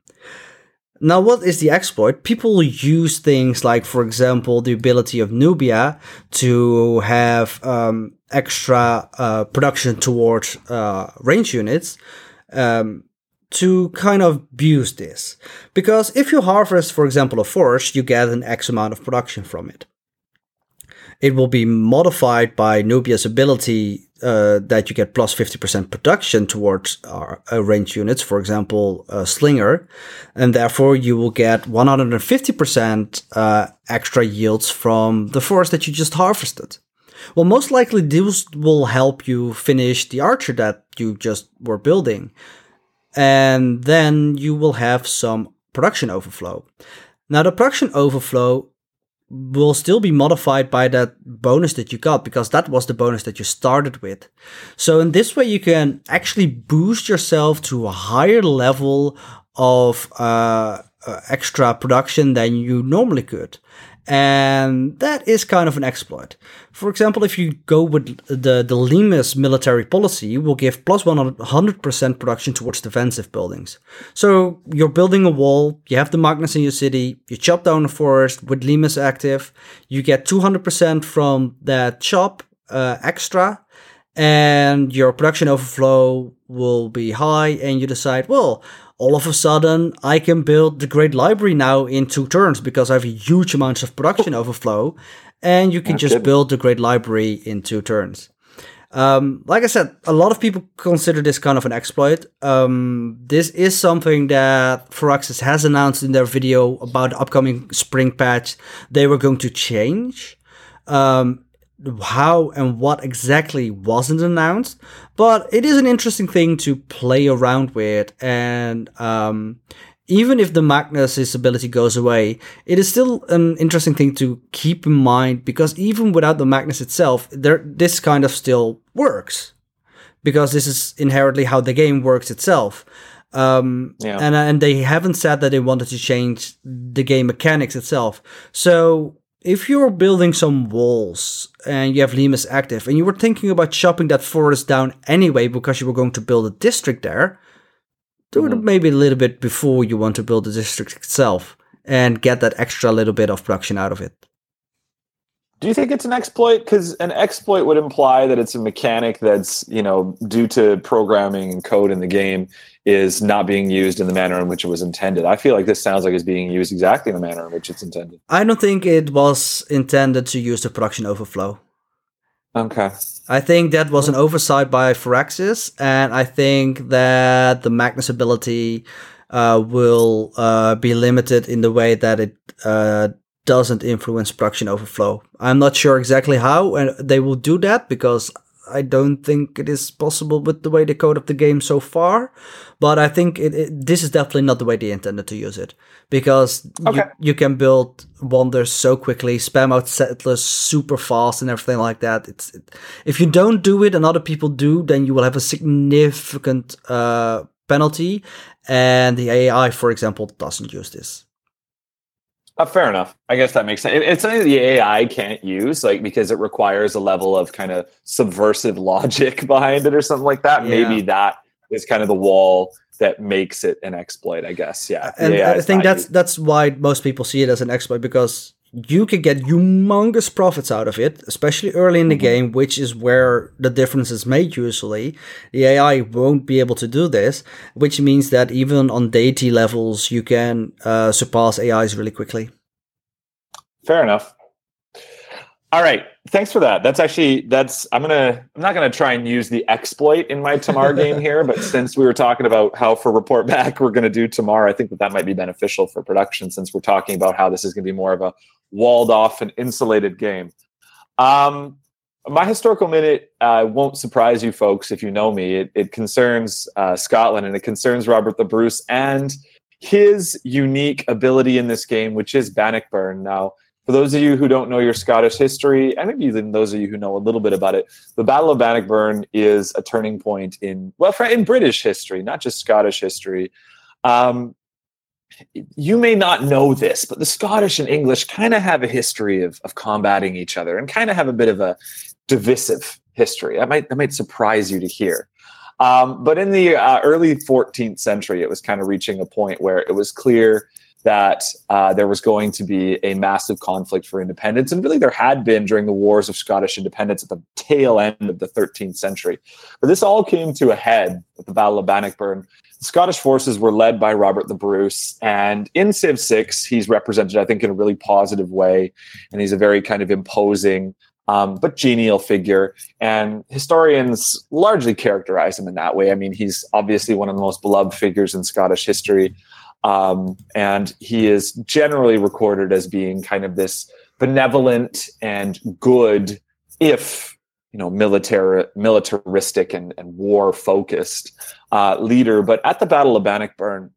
Speaker 2: Now, what is the exploit? People use things like, for example, the ability of Nubia to have um, extra uh, production towards uh, range units. Um, to kind of abuse this. Because if you harvest, for example, a forest, you get an X amount of production from it. It will be modified by Nubia's ability uh, that you get plus 50% production towards uh, range units, for example, a Slinger, and therefore you will get 150% uh, extra yields from the forest that you just harvested. Well, most likely these will help you finish the archer that you just were building and then you will have some production overflow. Now, the production overflow will still be modified by that bonus that you got because that was the bonus that you started with. So, in this way, you can actually boost yourself to a higher level of uh, uh, extra production than you normally could. And that is kind of an exploit. For example, if you go with the, the Limes military policy, you will give plus 100% production towards defensive buildings. So you're building a wall, you have the Magnus in your city, you chop down a forest with Limes active, you get 200% from that chop uh, extra, and your production overflow will be high, and you decide, well, all of a sudden I can build the Great Library now in two turns because I have huge amounts of production overflow, and you can just build the Great Library in two turns. Um, like I said, a lot of people consider this kind of an exploit. Um, this is something that Firaxis has announced in their video about the upcoming spring patch. They were going to change. Um, how and what exactly wasn't announced, but it is an interesting thing to play around with. And um, even if the Magnus' ability goes away, it is still an interesting thing to keep in mind because even without the Magnus itself, there this kind of still works because this is inherently how the game works itself. Um, yeah. and and they haven't said that they wanted to change the game mechanics itself. So if you're building some walls and you have Limes active and you were thinking about chopping that forest down anyway because you were going to build a district there, do it mm-hmm. maybe a little bit before you want to build the district itself and get that extra little bit of production out of it.
Speaker 1: Do you think it's an exploit? Because an exploit would imply that it's a mechanic that's, you know, due to programming and code in the game is not being used in the manner in which it was intended. I feel like this sounds like it's being used exactly in the manner in which it's intended.
Speaker 2: I don't think it was intended to use the production overflow.
Speaker 1: Okay.
Speaker 2: I think that was an oversight by Firaxis, and I think that the Magnus ability uh, will uh, be limited in the way that it uh, doesn't influence production overflow. I'm not sure exactly how and they will do that because I don't think it is possible with the way they code up the game so far. But I think it, it, this is definitely not the way they intended to use it because okay. you, you can build wonders so quickly, spam out settlers super fast and everything like that. It's it, if you don't do it and other people do, then you will have a significant uh, penalty. And the AI, for example, doesn't use this.
Speaker 1: Uh, fair enough. I guess that makes sense. It, it's something the AI can't use, like because it requires a level of kind of subversive <laughs> logic behind it or something like that. Yeah. Maybe that is kind of the wall that makes it an exploit. I guess. Yeah.
Speaker 2: And I think that's used. that's why most people see it as an exploit because you could get humongous profits out of it, especially early in the mm-hmm. game, which is where the difference is made usually. The AI won't be able to do this, which means that even on deity levels, you can uh, surpass AIs really quickly.
Speaker 1: Fair enough. All right. Thanks for that. That's actually that's I'm gonna I'm not gonna try and use the exploit in my Tamar game <laughs> here, but since we were talking about how for report back we're gonna do Tamar, I think that that might be beneficial for production since we're talking about how this is gonna be more of a walled off and insulated game. Um, my historical minute uh, won't surprise you folks if you know me. It, it concerns uh, Scotland and it concerns Robert the Bruce and his unique ability in this game, which is Bannockburn. Now, for those of you who don't know your Scottish history, and even those of you who know a little bit about it, the Battle of Bannockburn is a turning point in well, in British history, not just Scottish history. Um, you may not know this, but the Scottish and English kind of have a history of, of combating each other and kind of have a bit of a divisive history. That might that might surprise you to hear. Um, but in the uh, early 14th century, it was kind of reaching a point where it was clear that uh, there was going to be a massive conflict for independence. And really, there had been during the wars of Scottish independence at the tail end of the 13th century. But this all came to a head at the Battle of Bannockburn. Scottish forces were led by Robert the Bruce. And in Civ 6, he's represented, I think, in a really positive way. And he's a very kind of imposing, um, but genial figure. And historians largely characterize him in that way. I mean, he's obviously one of the most beloved figures in Scottish history. Um, and he is generally recorded as being kind of this benevolent and good, if you know, military, militaristic and, and war focused uh, leader. But at the Battle of Bannockburn,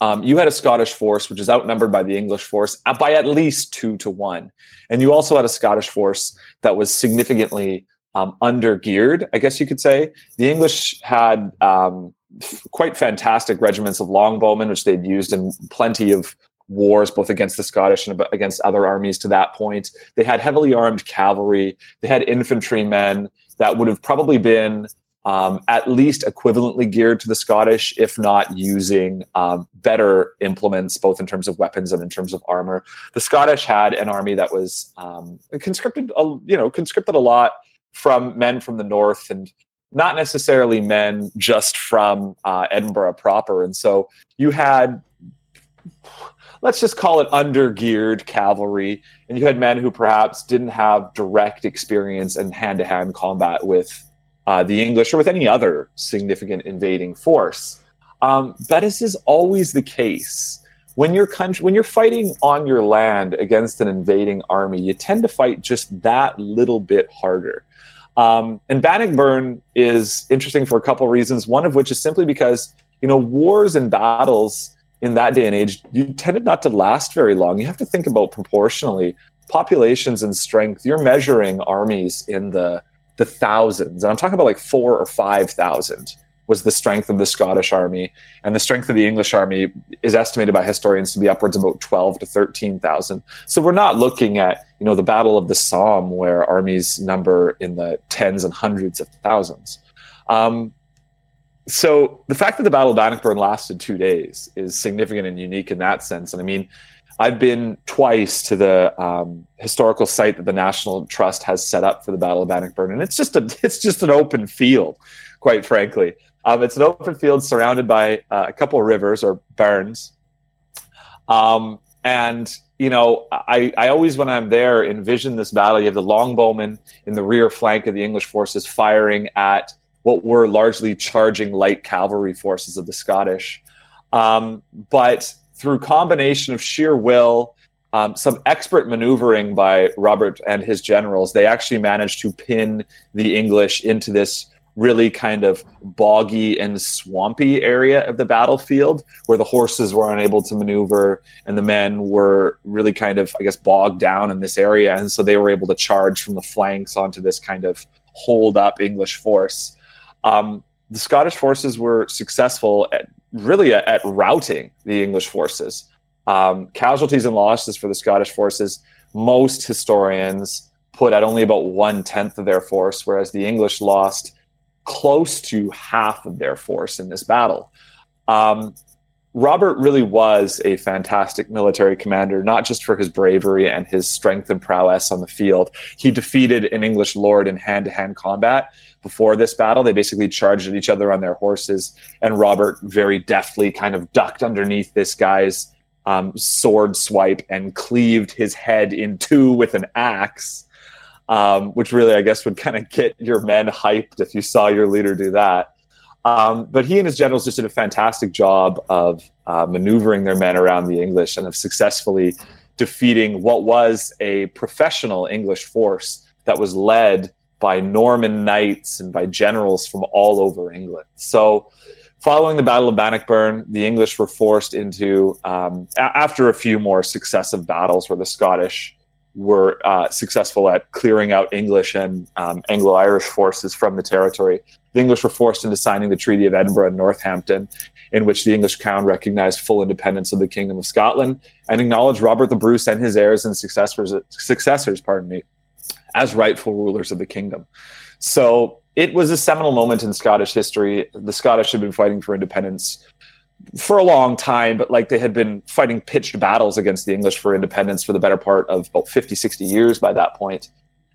Speaker 1: um, you had a Scottish force which is outnumbered by the English force uh, by at least two to one, and you also had a Scottish force that was significantly um, under geared, I guess you could say. The English had um, quite fantastic regiments of longbowmen, which they'd used in plenty of wars, both against the Scottish and against other armies to that point. They had heavily armed cavalry. They had infantrymen that would have probably been um, at least equivalently geared to the Scottish, if not using um, better implements, both in terms of weapons and in terms of armor. The Scottish had an army that was um, conscripted, you know, conscripted a lot from men from the north and not necessarily men just from uh, Edinburgh proper. And so you had let's just call it undergeared cavalry, and you had men who perhaps didn't have direct experience in hand-to-hand combat with uh, the English or with any other significant invading force. Um, that is, is always the case. When you're country, when you're fighting on your land against an invading army, you tend to fight just that little bit harder. Um, and Bannockburn is interesting for a couple reasons. One of which is simply because you know wars and battles in that day and age you tended not to last very long. You have to think about proportionally populations and strength. You're measuring armies in the the thousands, and I'm talking about like four or five thousand was the strength of the Scottish army, and the strength of the English army is estimated by historians to be upwards of about twelve to thirteen thousand. So we're not looking at you know the Battle of the Somme where armies number in the tens and hundreds of thousands. Um, so the fact that the Battle of Bannockburn lasted two days is significant and unique in that sense. And I mean, I've been twice to the um, historical site that the National Trust has set up for the Battle of Bannockburn, and it's just a it's just an open field, quite frankly. Um, it's an open field surrounded by uh, a couple of rivers or burns. Um, and, you know, I, I always, when I'm there, envision this battle. You have the longbowmen in the rear flank of the English forces firing at what were largely charging light cavalry forces of the Scottish. Um, but through combination of sheer will, um, some expert maneuvering by Robert and his generals, they actually managed to pin the English into this really kind of boggy and swampy area of the battlefield where the horses were unable to maneuver and the men were really kind of, I guess, bogged down in this area. And so they were able to charge from the flanks onto this kind of hold up English force. Um, the Scottish forces were successful at really at, at routing the English forces. Um, casualties and losses for the Scottish forces, most historians put at only about one tenth of their force, whereas the English lost close to half of their force in this battle. Um, Robert really was a fantastic military commander, not just for his bravery and his strength and prowess on the field. He defeated an English lord in hand to hand combat before this battle. They basically charged at each other on their horses, and Robert very deftly kind of ducked underneath this guy's um, sword swipe and cleaved his head in two with an axe um, which really, I guess, would kind of get your men hyped if you saw your leader do that. Um, but he and his generals just did a fantastic job of uh, maneuvering their men around the English and of successfully defeating what was a professional English force that was led by Norman knights and by generals from all over England. So, following the Battle of Bannockburn, the English were forced into, um, a- after a few more successive battles where the Scottish were uh, successful at clearing out English and um, Anglo Irish forces from the territory. The English were forced into signing the Treaty of Edinburgh and Northampton, in which the English crown recognized full independence of the Kingdom of Scotland and acknowledged Robert the Bruce and his heirs and successors, successors, pardon me, as rightful rulers of the kingdom. So it was a seminal moment in Scottish history. The Scottish had been fighting for independence for a long time, but like they had been fighting pitched battles against the English for independence for the better part of about 50, 60 years by that point.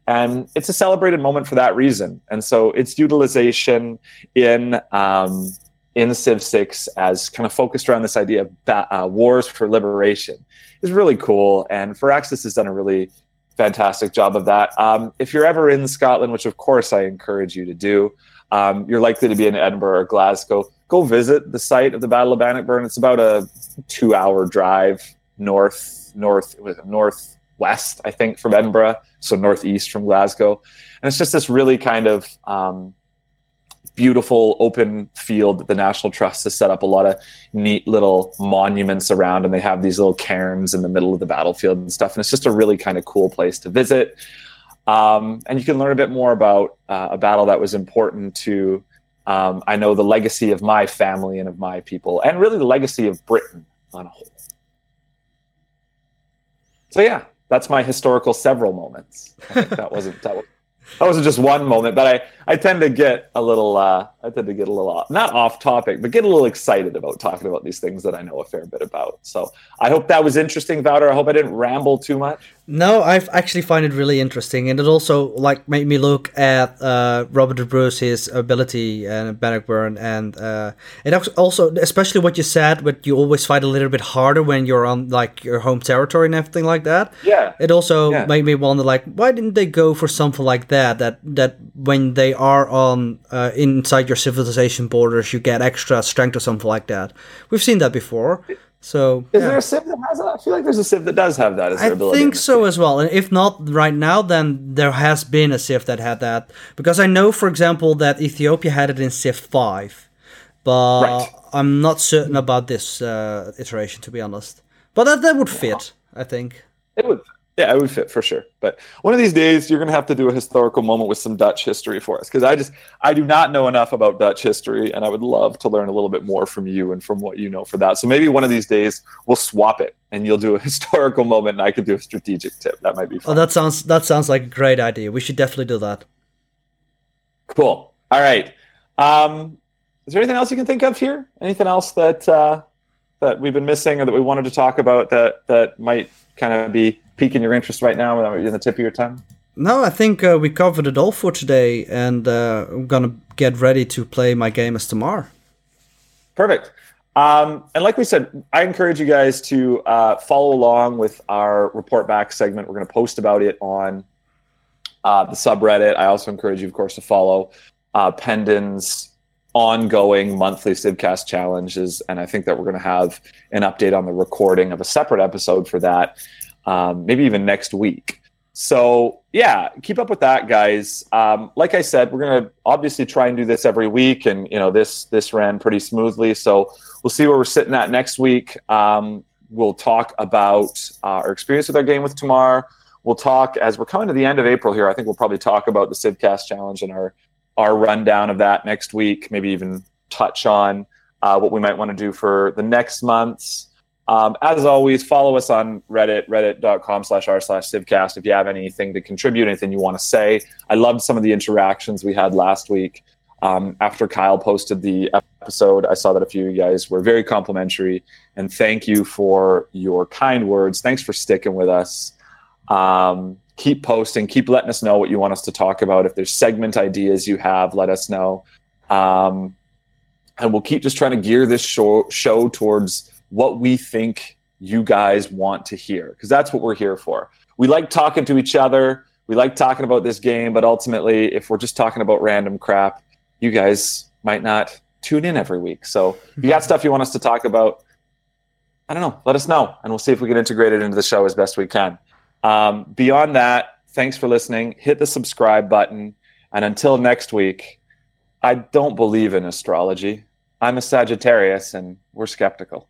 Speaker 1: And it's a celebrated moment for that reason. And so its utilization in um, in Civ 6 as kind of focused around this idea of ba- uh, wars for liberation is really cool. And Firaxis has done a really fantastic job of that. Um, if you're ever in Scotland, which of course I encourage you to do, um, you're likely to be in Edinburgh or Glasgow go visit the site of the Battle of Bannockburn. It's about a two-hour drive north, north, northwest, I think, from Edinburgh, so northeast from Glasgow, and it's just this really kind of um, beautiful open field that the National Trust has set up a lot of neat little monuments around, and they have these little cairns in the middle of the battlefield and stuff, and it's just a really kind of cool place to visit. Um, and you can learn a bit more about uh, a battle that was important to um, I know the legacy of my family and of my people, and really the legacy of Britain on a whole. So yeah, that's my historical several moments. that wasn't that, was, that wasn't just one moment, but I I tend to get a little uh, I tend to get a little off, not off topic, but get a little excited about talking about these things that I know a fair bit about. So I hope that was interesting, Wouter. I hope I didn't ramble too much.
Speaker 2: No, I actually find it really interesting, and it also like made me look at uh, Robert the Bruce's ability and Bannockburn, and uh, it also, especially what you said, but you always fight a little bit harder when you're on like your home territory and everything like that.
Speaker 1: Yeah.
Speaker 2: It also
Speaker 1: Yeah.
Speaker 2: made me wonder, like, why didn't they go for something like that? That that when they are on uh, inside your civilization borders, you get extra strength or something like that. We've seen that before. So
Speaker 1: Is
Speaker 2: yeah.
Speaker 1: there a Civ that has that? I feel like there's a Civ that does have that as
Speaker 2: I
Speaker 1: ability.
Speaker 2: think so as well. And if not right now, then there has been a Civ that had that. Because I know, for example, that Ethiopia had it in Civ 5. But
Speaker 1: Right.
Speaker 2: I'm not certain about this uh, iteration, to be honest. But that, that would fit, I think.
Speaker 1: It would, yeah, it would fit for sure. But one of these days, you're going to have to do a historical moment with some Dutch history for us, because I just I do not know enough about Dutch history, and I would love to learn a little bit more from you and from what you know for that. So maybe one of these days we'll swap it, and you'll do a <laughs> historical moment, and I could do a strategic tip. That might be
Speaker 2: Oh, that sounds that sounds like a great idea. We should definitely do that.
Speaker 1: cool. All right. Um, is there anything else you can think of here? Anything else that uh, that we've been missing, or that we wanted to talk about that that might kind of be piquing your interest right now, in the tip of your tongue?
Speaker 2: No, I think uh, we covered it all for today, and uh, I'm gonna get ready to play my game as Tamar.
Speaker 1: Perfect. Um, and like we said, I encourage you guys to uh, follow along with our report back segment. We're going to post about it on uh, the subreddit. I also encourage you, of course, to follow uh, Pendon's ongoing monthly Civcast challenges. And I think that we're going to have an update on the recording of a separate episode for that, um, maybe even next week. So yeah, keep up with that, guys. Um, like I said, we're gonna obviously try and do this every week, and you know this this ran pretty smoothly. So we'll see where we're sitting at next week. Um, we'll talk about uh, our experience with our game with Tamar. We'll talk as we're coming to the end of April here. I think we'll probably talk about the Civcast challenge and our our rundown of that next week. Maybe even touch on uh, what we might want to do for the next months. Um, as always, follow us on Reddit, reddit.com slash r slash civcast if you have anything to contribute, anything you want to say. I loved some of the interactions we had last week. Um, after Kyle posted the episode, I saw that a few of you guys were very complimentary, and thank you for your kind words. Thanks for sticking with us. Um, keep posting, keep letting us know what you want us to talk about. If there's segment ideas you have, let us know. Um, and we'll keep just trying to gear this show, show towards what we think you guys want to hear because that's what we're here for. We like talking to each other. We like talking about this game, but ultimately, if we're just talking about random crap, you guys might not tune in every week. So if you got stuff you want us to talk about, I don't know, let us know, and we'll see if we can integrate it into the show as best we can. Um, beyond that, thanks for listening. Hit the subscribe button, and until next week, I don't believe in astrology. I'm a Sagittarius, and we're skeptical.